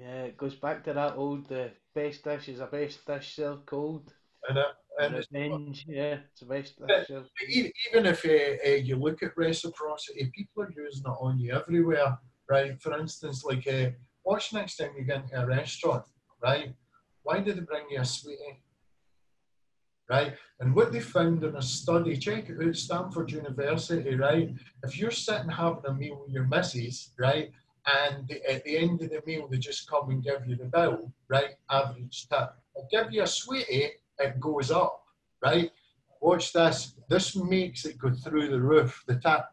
Yeah, it goes back to that old the best dish is a best dish served cold.
And, and
revenge, yeah, it's the best dish served
Even if uh, uh, you look at reciprocity, people are using it on you everywhere, right? For instance, like, uh, watch next time you get into a restaurant, right? Why did they bring you a sweetie? right? And what they found in a study, check it out, Stanford University, right? If you're sitting having a meal with your missus, right, and at the end of the meal they just come and give you the bill, right? Average tip. They give you a sweetie, it goes up, right? Watch this. This makes it go through the roof, the tip.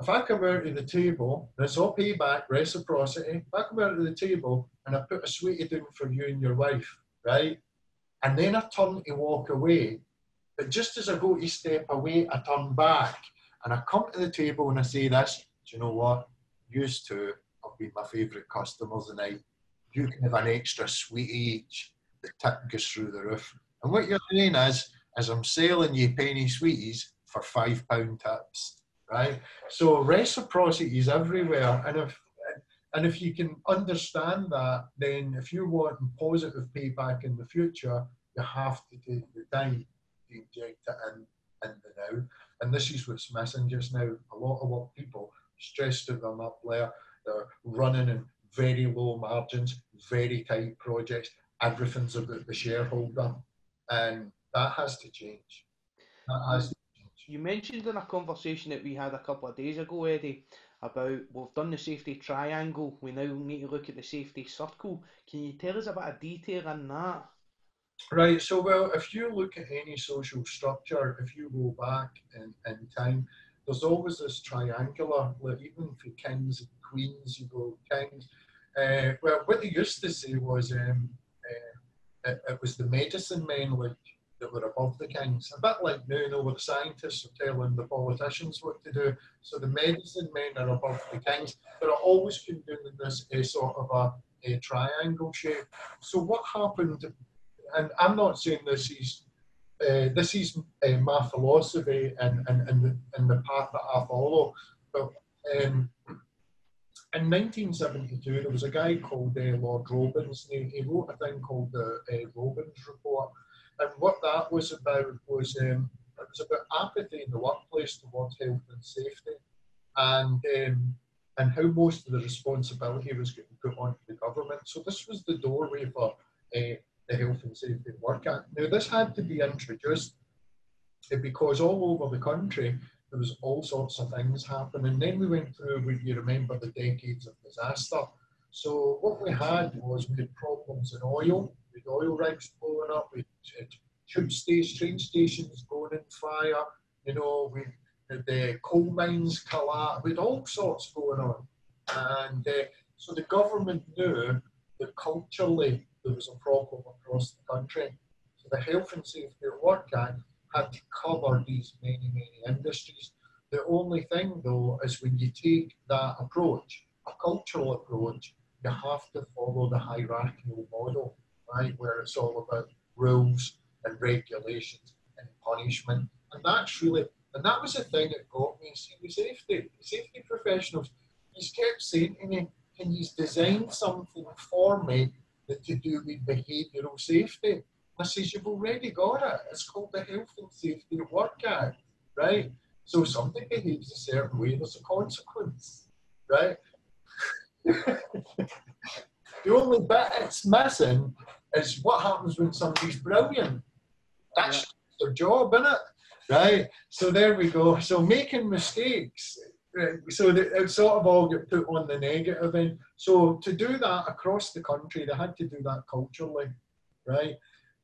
If I come out to the table, it's all payback, reciprocity, if I come out to the table and I put a sweetie down for you and your wife, right? And then I turn to walk away. But just as I go to step away, I turn back and I come to the table and I say this, do you know what? Used to have been my favourite customers and I, You can have an extra sweet each. The tip goes through the roof. And what you're doing is, is I'm selling you penny sweeties for five pound tips, right? So reciprocity is everywhere. And if and if you can understand that, then if you want positive payback in the future, you have to take the time to inject it in, in the now. And this is what's missing just now. A lot of what people stressed to them up there, they're running in very low margins, very tight projects. Everything's about the shareholder. And that has to change. That has to change.
You mentioned in a conversation that we had a couple of days ago, Eddie, about we've done the safety triangle, we now need to look at the safety circle. Can you tell us about a detail on that?
Right, so well, if you look at any social structure, if you go back in, in time, there's always this triangular, like even for kings and queens, you go kings. Uh, well, what they used to say was um, uh, it, it, was the medicine men, like that were above the kings. A bit like now, you know, where the scientists are telling the politicians what to do. So the medicine men are above the kings, but it always been doing this a sort of a, a triangle shape. So what happened, and I'm not saying this is uh, this is uh, my philosophy and, and, and, the, and path that I follow. But um, in 1972, there was a guy called uh, Lord Robens. He, he, wrote a thing called the uh, Robens Report, and what that was about was um, it was about apathy in the workplace towards health and safety, and um, and how most of the responsibility was getting put onto the government. So this was the doorway for uh, the Health and Safety Work Act. Now this had to be introduced because all over the country there was all sorts of things happening. Then we went through, you remember, the decades of disaster. So what we had was we had problems in oil, with oil rigs blowing up, with tube stations, train stations going in fire, you know, with the coal mines collapse, with all sorts going on. And uh, so the government knew that culturally there was a problem across the country. So the Health and Safety at Work Act had to cover these many, many industries. The only thing though is when you take that approach, a cultural approach, you have to follow the hierarchical model, right? Where it's all about rules and regulations and punishment. And that's really, and that was the thing that got me. See, the safety, safety professionals, he's kept saying to me, can you design something for me to do with behavioural safety? I says, you've already got it. It's called the Health and Safety at Work Act, right? So something behaves a certain way, there's a consequence, right? the only bit it's missing is what happens when somebody's brilliant. That's yeah. their job, isn't it? Right? So there we go. So making mistakes. So it sort of all get put on the negative end. So to do that across the country, they had to do that culturally, right?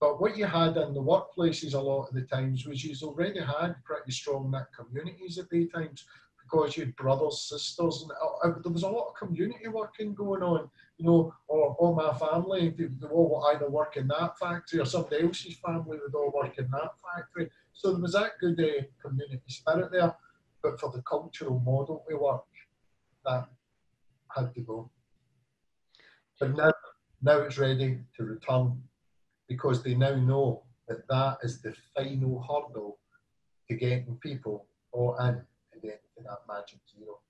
But what you had in the workplaces a lot of the times was you already had pretty strong knit communities at the times because you had brothers, sisters, and uh, uh, there was a lot of community working going on. You know, or all my family, they, they all either work in that factory or somebody else's family would all work in that factory. So there was that good uh, community spirit there. But for the cultural model we work, that had to go. But now, now it's ready to return because they now know that that is the final hurdle to getting people oh, or in to get to that magic zero.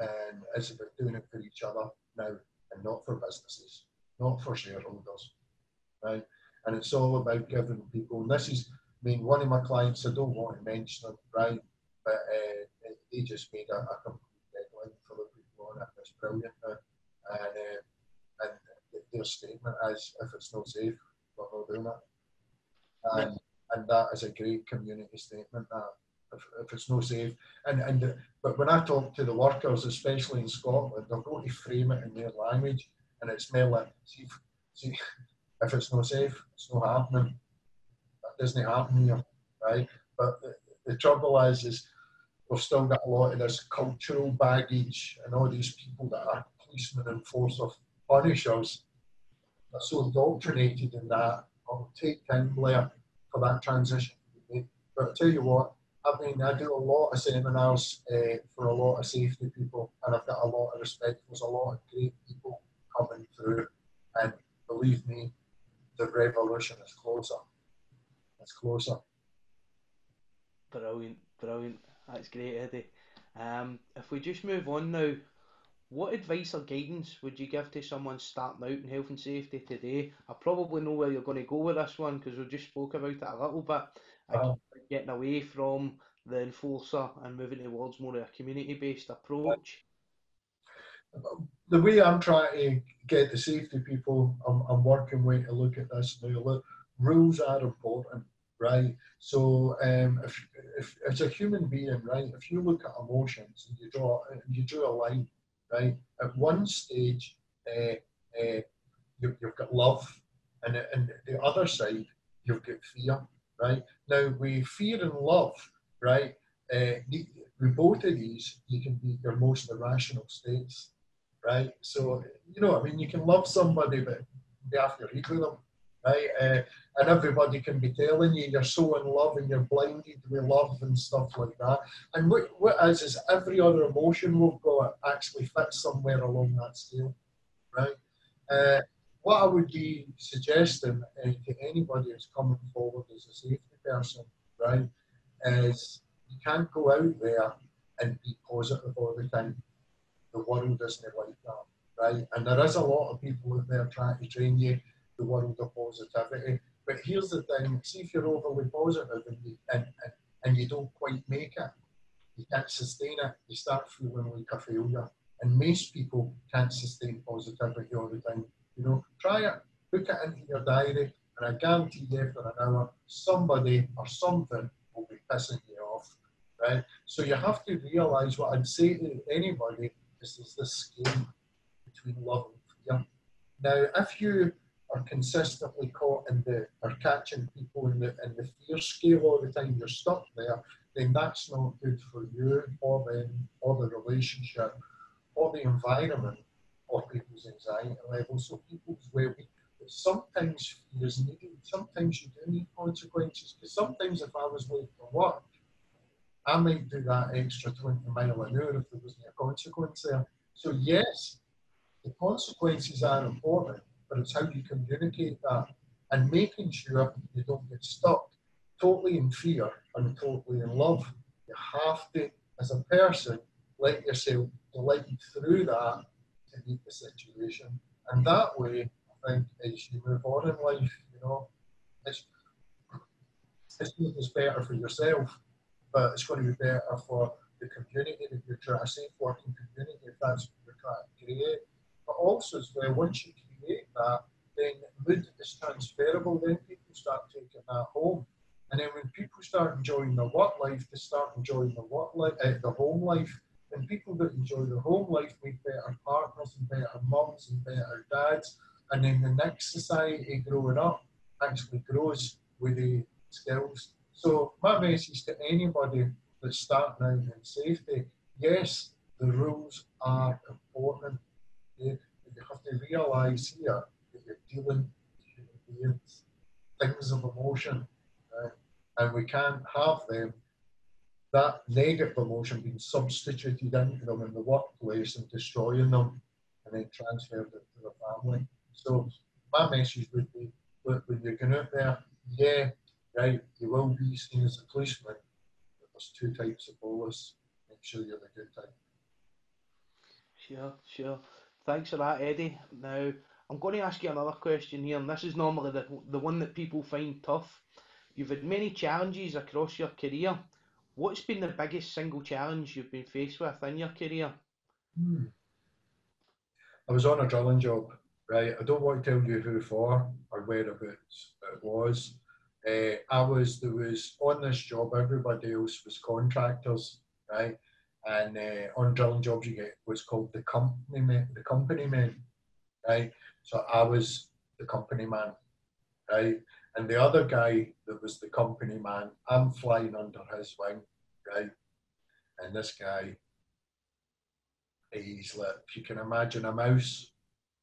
And it's about doing it for each other now and not for businesses, not for shareholders, right? And it's all about giving people, and this is, I mean, one of my clients, I don't want to mention them, right? But uh, they just made a, a complete deadline for the people on it. It's brilliant now. And, uh, and their statement is if it's not safe, we're not doing it. And, and that is a great community statement that if, if it's no safe. And, and but when I talk to the workers, especially in Scotland, they're going to frame it in their language, and it's more like, see, see if it's no safe, it's not happening. That doesn't happen here, right? But the, the trouble is, is we've still got a lot of this cultural baggage and all these people that are policemen and force of punishers are so indoctrinated in that. It'll take time, Blair, for that transition. But I tell you what, I mean, I do a lot of seminars uh, for a lot of safety people, and I've got a lot of respect. There's a lot of great people coming through, and believe me, the revolution is closer. It's closer.
Brilliant, brilliant. That's great, Eddie. Um, if we just move on now, what advice or guidance would you give to someone starting out in health and safety today? I probably know where you're going to go with this one because we just spoke about it a little bit. Uh, getting away from the enforcer and moving towards more of a community-based approach.
The way I'm trying to get the safety people, I'm, I'm working with to look at this now. Look, rules are important, right? So um, if, if as a human being, right, if you look at emotions and you draw you draw a line right? At one stage, uh, uh, you, have got love, and and the other side, you've got fear, right? Now, we fear and love, right? Uh, with both of these, you can be your most irrational states, right? So, you know, I mean, you can love somebody, but after eat with them, right? Uh, and everybody can be telling you you're so in love and you're blinded with love and stuff like that. And what, what is is every other emotion we've got actually fits somewhere along that scale, right? Uh, what I would be suggesting uh, to anybody who's coming forward as a safety person, right, is you can't go out there and be positive all the time. The world doesn't like that, right? And there is a lot of people out there trying to train you the world of positivity. But here's the thing: see if you're overly positive and you, and, and, and you don't quite make it, you can't sustain it. You start feeling like a failure. And most people can't sustain positivity all the time. You know, try it, book it into your diary, and I guarantee you, after an hour, somebody or something will be pissing you off, right? So you have to realise what I'd say to anybody is there's this scale between love and fear. Now, if you are consistently caught in the are catching people in the in the fear scale all the time, you're stuck there, then that's not good for you or them or the relationship or the environment or people's anxiety levels or people's well being. Sometimes fear needed. Sometimes you do need consequences. Because sometimes if I was late for work I might do that extra 20 mile an hour if there wasn't a consequence there. So yes, the consequences are important, but it's how you communicate that and making sure you don't get stuck totally in fear and totally in love. You have to, as a person, let yourself glide through that to meet the situation. And that way, I think, as you move on in life, you know, it's, it's better for yourself, but it's going to be better for the community that you're trying, a safe working community if that's what you're trying to create. But also as well, once you create that, then mood is transferable, then people start taking that home. And then when people start enjoying their work life, they start enjoying the work life, uh, the home life. And people that enjoy the home life make better partners and better mums and better dads. And then the next society growing up actually grows with the skills. So my message to anybody that's starting out in safety, yes, the rules are important. Have to realise here that you're dealing with human beings, things of emotion, right? and we can't have them that negative emotion being substituted into them in the workplace and destroying them and then transferred it to the family. So my message would be, look, when you're going out there, yeah, right, you will be seen as a policeman, but there's two types of police. Make sure you're the good type.
Sure, sure. Thanks for that, Eddie. Now, I'm going to ask you another question here, and this is normally the, the one that people find tough. You've had many challenges across your career. What's been the biggest single challenge you've been faced with in your career?
Hmm. I was on a drilling job, right? I don't want to tell you who for or whereabouts it was. Uh, I was there was on this job. Everybody else was contractors, right? And uh, on drilling jobs, you get what's called the company man, the company man, right? So I was the company man, right? And the other guy that was the company man, I'm flying under his wing, right? And this guy, he's like, if you can imagine a mouse,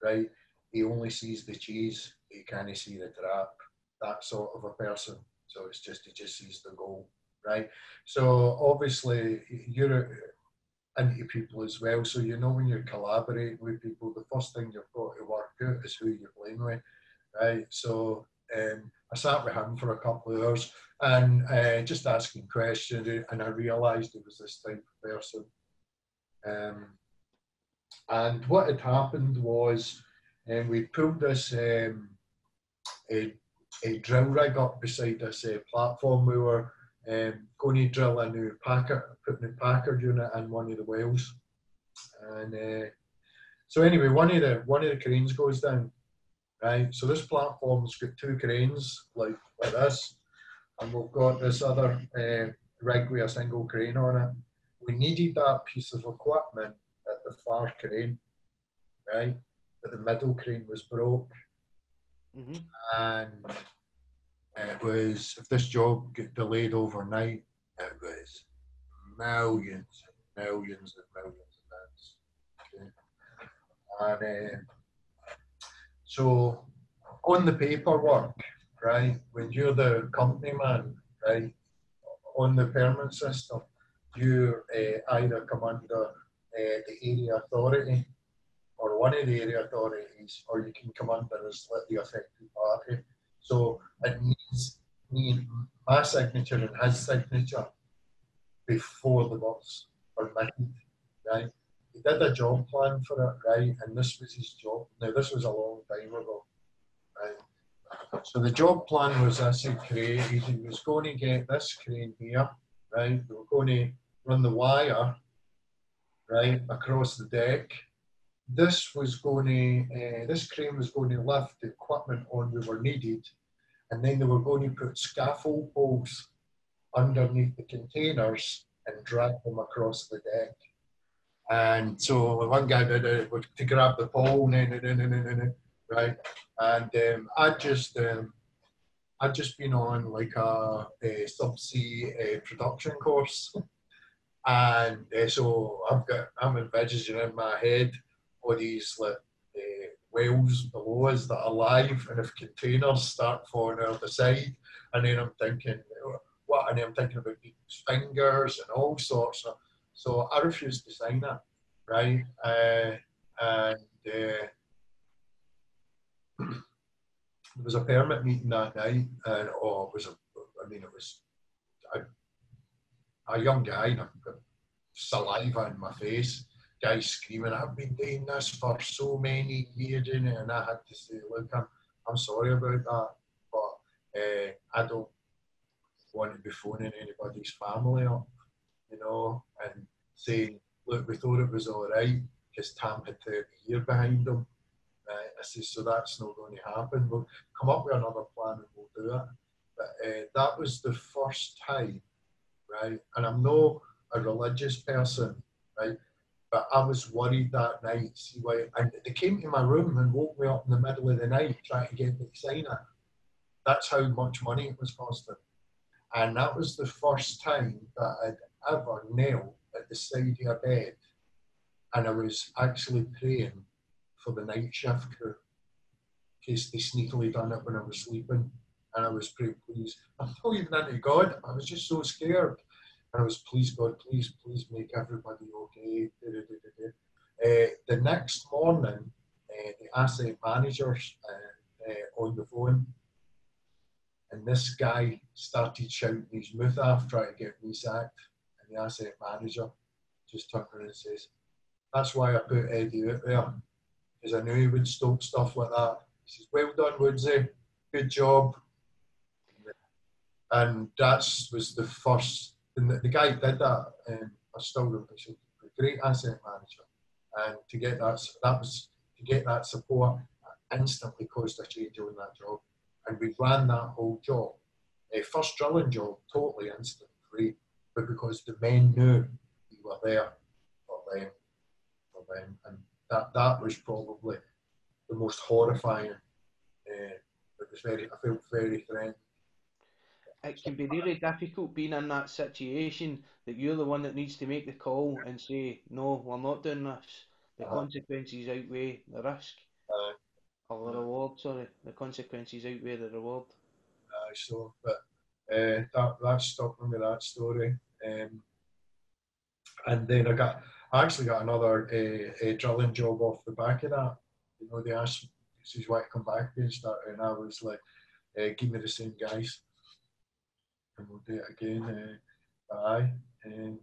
right? He only sees the cheese, he can't see the trap. That sort of a person. So it's just he just sees the goal, right? So obviously you're into people as well. So you know when you're collaborating with people, the first thing you've got to work out is who you're playing with, right? So um, I sat with him for a couple of hours and uh, just asking questions, and I realised it was this type of person. Um, and what had happened was, um, we pulled this um, a, a drill rig up beside this uh, platform. We were um, going to drill a new Packer, put a new Packer unit in one of the wells, and uh, so anyway, one of the one of the cranes goes down, right? So this platform's got two cranes like like this, and we've got this other uh, rig with a single crane on it. We needed that piece of equipment at the far crane, right? But the middle crane was broke, mm-hmm. and it was if this job get delayed overnight, it was millions and millions and millions of pounds. Okay. And uh, so on the paperwork, right, when you're the company man, right, on the permit system, you uh, either come under uh, the area authority or one of the area authorities, or you can come under as the affected party. So it needs need my signature and his signature before the work's permitted, right? he did a job plan for it, right? And this was his job. Now, this was a long time ago, right? So the job plan was this he created. He was going to get this crane here, right? We were going to run the wire, right, across the deck. This was going to, uh, this crane was going to lift the equipment on we were needed, and then they were going to put scaffold poles underneath the containers and drag them across the deck. And so one guy did it to grab the pole, right? And um, I'd just um, I'd just been on like a, a subsea uh, production course, and uh, so I've got I'm envisioning in my head all these like wells below us that are live, and if containers start falling out the side, and then I'm thinking, what? And then I'm thinking about fingers and all sorts of. So I refused to sign that, right? Uh, and uh, there was a permit meeting that night, and oh, it was a, I mean, it was a, a young guy, and I've saliva in my face, guy screaming, I've been doing this for so many years, and I had to say, look, I'm, I'm sorry about that, but uh, I don't want to be phoning anybody's family up, you know, and saying, look, we thought it was all right because Tam had 30 years behind him. Right? I said, so that's not going to happen. We'll come up with another plan and we'll do it. But uh, that was the first time, right? And I'm not a religious person, right? But I was worried that night. See why? And they came to my room and woke me up in the middle of the night trying to get me to sign it. That's how much money it was costing. And that was the first time that I'd ever knelt at the side of a bed and I was actually praying for the night shift crew in case they sneakily done it when I was sleeping. And I was praying, please. I'm not even into God. I was just so scared. And I was, please, God, please, please make everybody okay. Uh, the next morning, uh, the asset managers uh, on the phone, and this guy started shouting his mouth off, trying to get me sacked. And the asset manager just turned around and says, That's why I put Eddie out there, because I knew he would stop stuff like that. He says, Well done, Woodsy. Good job. And that was the first, and the, the guy did that. Um, I still remember, a great asset manager. And to get that, that was to get that support instantly caused a change on that job. And we ran that whole job, a first drilling job, totally instant free, but because the men knew we were there for them, for them, and that that was probably the most horrifying. Uh, it was very, I felt very threatened.
It can be really difficult being in that situation that you're the one that needs to make the call and say, no, we're not doing this. The uh-huh. consequences outweigh the risk. Uh, or the reward, sorry. The consequences outweigh the reward.
Uh, so, but uh, that, that stuck with me, that story. Um, and then I got, I actually got another uh, a drilling job off the back of that. You know, they asked me, says, why come back and start? And I was like, uh, give me the same guys. And we'll do it again. Uh, aye. Um,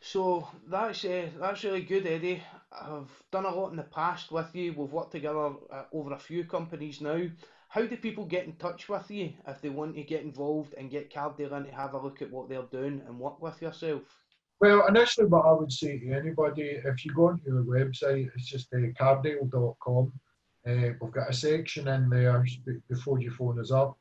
so that's uh, that's really good, Eddie. I've done a lot in the past with you. We've worked together uh, over a few companies now. How do people get in touch with you if they want to get involved and get Cardale in to have a look at what they're doing and work with yourself?
Well, initially, what I would say to anybody, if you go onto the website, it's just uh, cardale.com. Uh, we've got a section in there before your phone is up.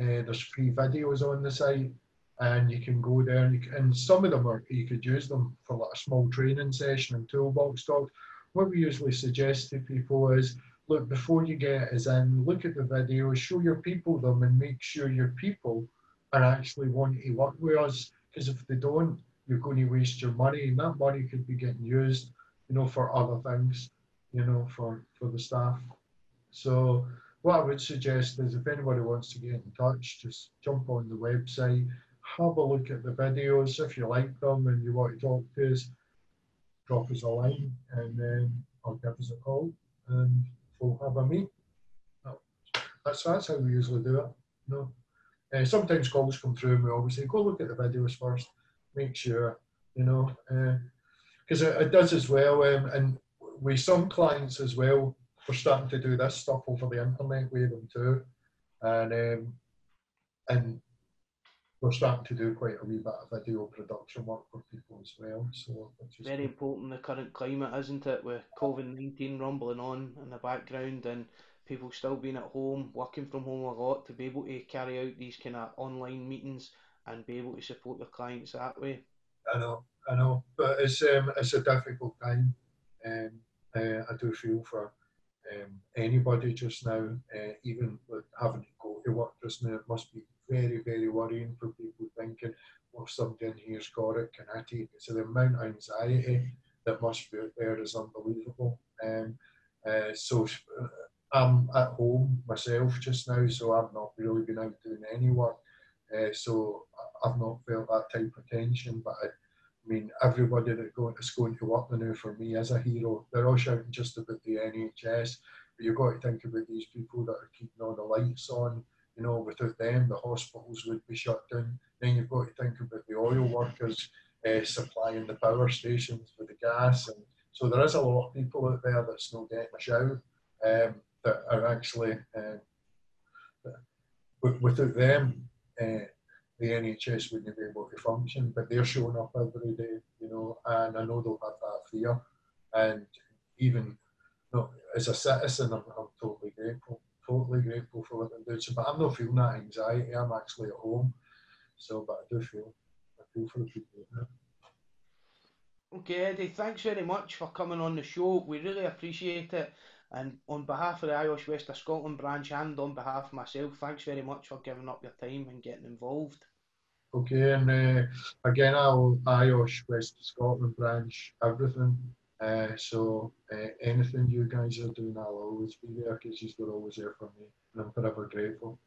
Uh, there's free videos on the site, and you can go there. And, can, and some of them are you could use them for like a small training session and toolbox talk. What we usually suggest to people is look before you get us in, look at the videos, show your people them, and make sure your people are actually wanting to work with us. Because if they don't, you're going to waste your money, and that money could be getting used, you know, for other things, you know, for for the staff. So what I would suggest is if anybody wants to get in touch, just jump on the website, have a look at the videos. If you like them and you want to talk to us, drop us a line and then I'll give us a call and we'll have a meet. That's that's how we usually do it. You know? Uh, sometimes calls come through and we always say, go look at the videos first, make sure, you know, because uh, it, it, does as well. Um, and with some clients as well, we're starting to do this stuff over the internet with them too. And um, and we're starting to do quite a wee bit of video production work for people as well. So
very important the current climate, isn't it? With COVID nineteen rumbling on in the background and people still being at home, working from home a lot, to be able to carry out these kind of online meetings and be able to support their clients that way.
I know, I know, but it's um, it's a difficult time. Um, uh, I do feel for um, anybody just now, uh, even with having to go to work just now, it must be very, very worrying for people thinking, well, somebody in here's got it, can I take it? So the amount of anxiety that must be there is unbelievable. Um, uh, so uh, I'm at home myself just now, so I've not really been out doing any work. Uh, so I've not felt that type of tension, but I, I mean, everybody that going, is going to work the now for me as a hero, they're all shouting just about the NHS, but you've got to think about these people that are keeping all the lights on. You know, without them, the hospitals would be shut down. Then you've got to think about the oil workers uh, supplying the power stations with the gas. And so there is a lot of people out there that's not getting a shout um, that are actually, um, without them, uh, the NHS wouldn't be able to function, but they're showing up every day, you know, and I know they'll have that fear. And even you know, as a citizen, I'm, I'm totally grateful, totally grateful for what they're doing. So, but I'm not feeling that anxiety. I'm actually at home. So, but I do feel, I feel for the people.
Okay, Eddie, thanks very much for coming on the show. We really appreciate it. And on behalf of the IOSH West of Scotland branch and on behalf of myself, thanks very much for giving up your time and getting involved.
Okay, and uh, again, I'll IOSH West Scotland branch everything. Uh, so uh, anything you guys are doing, I'll always be there because you're always there for me, and I'm forever grateful.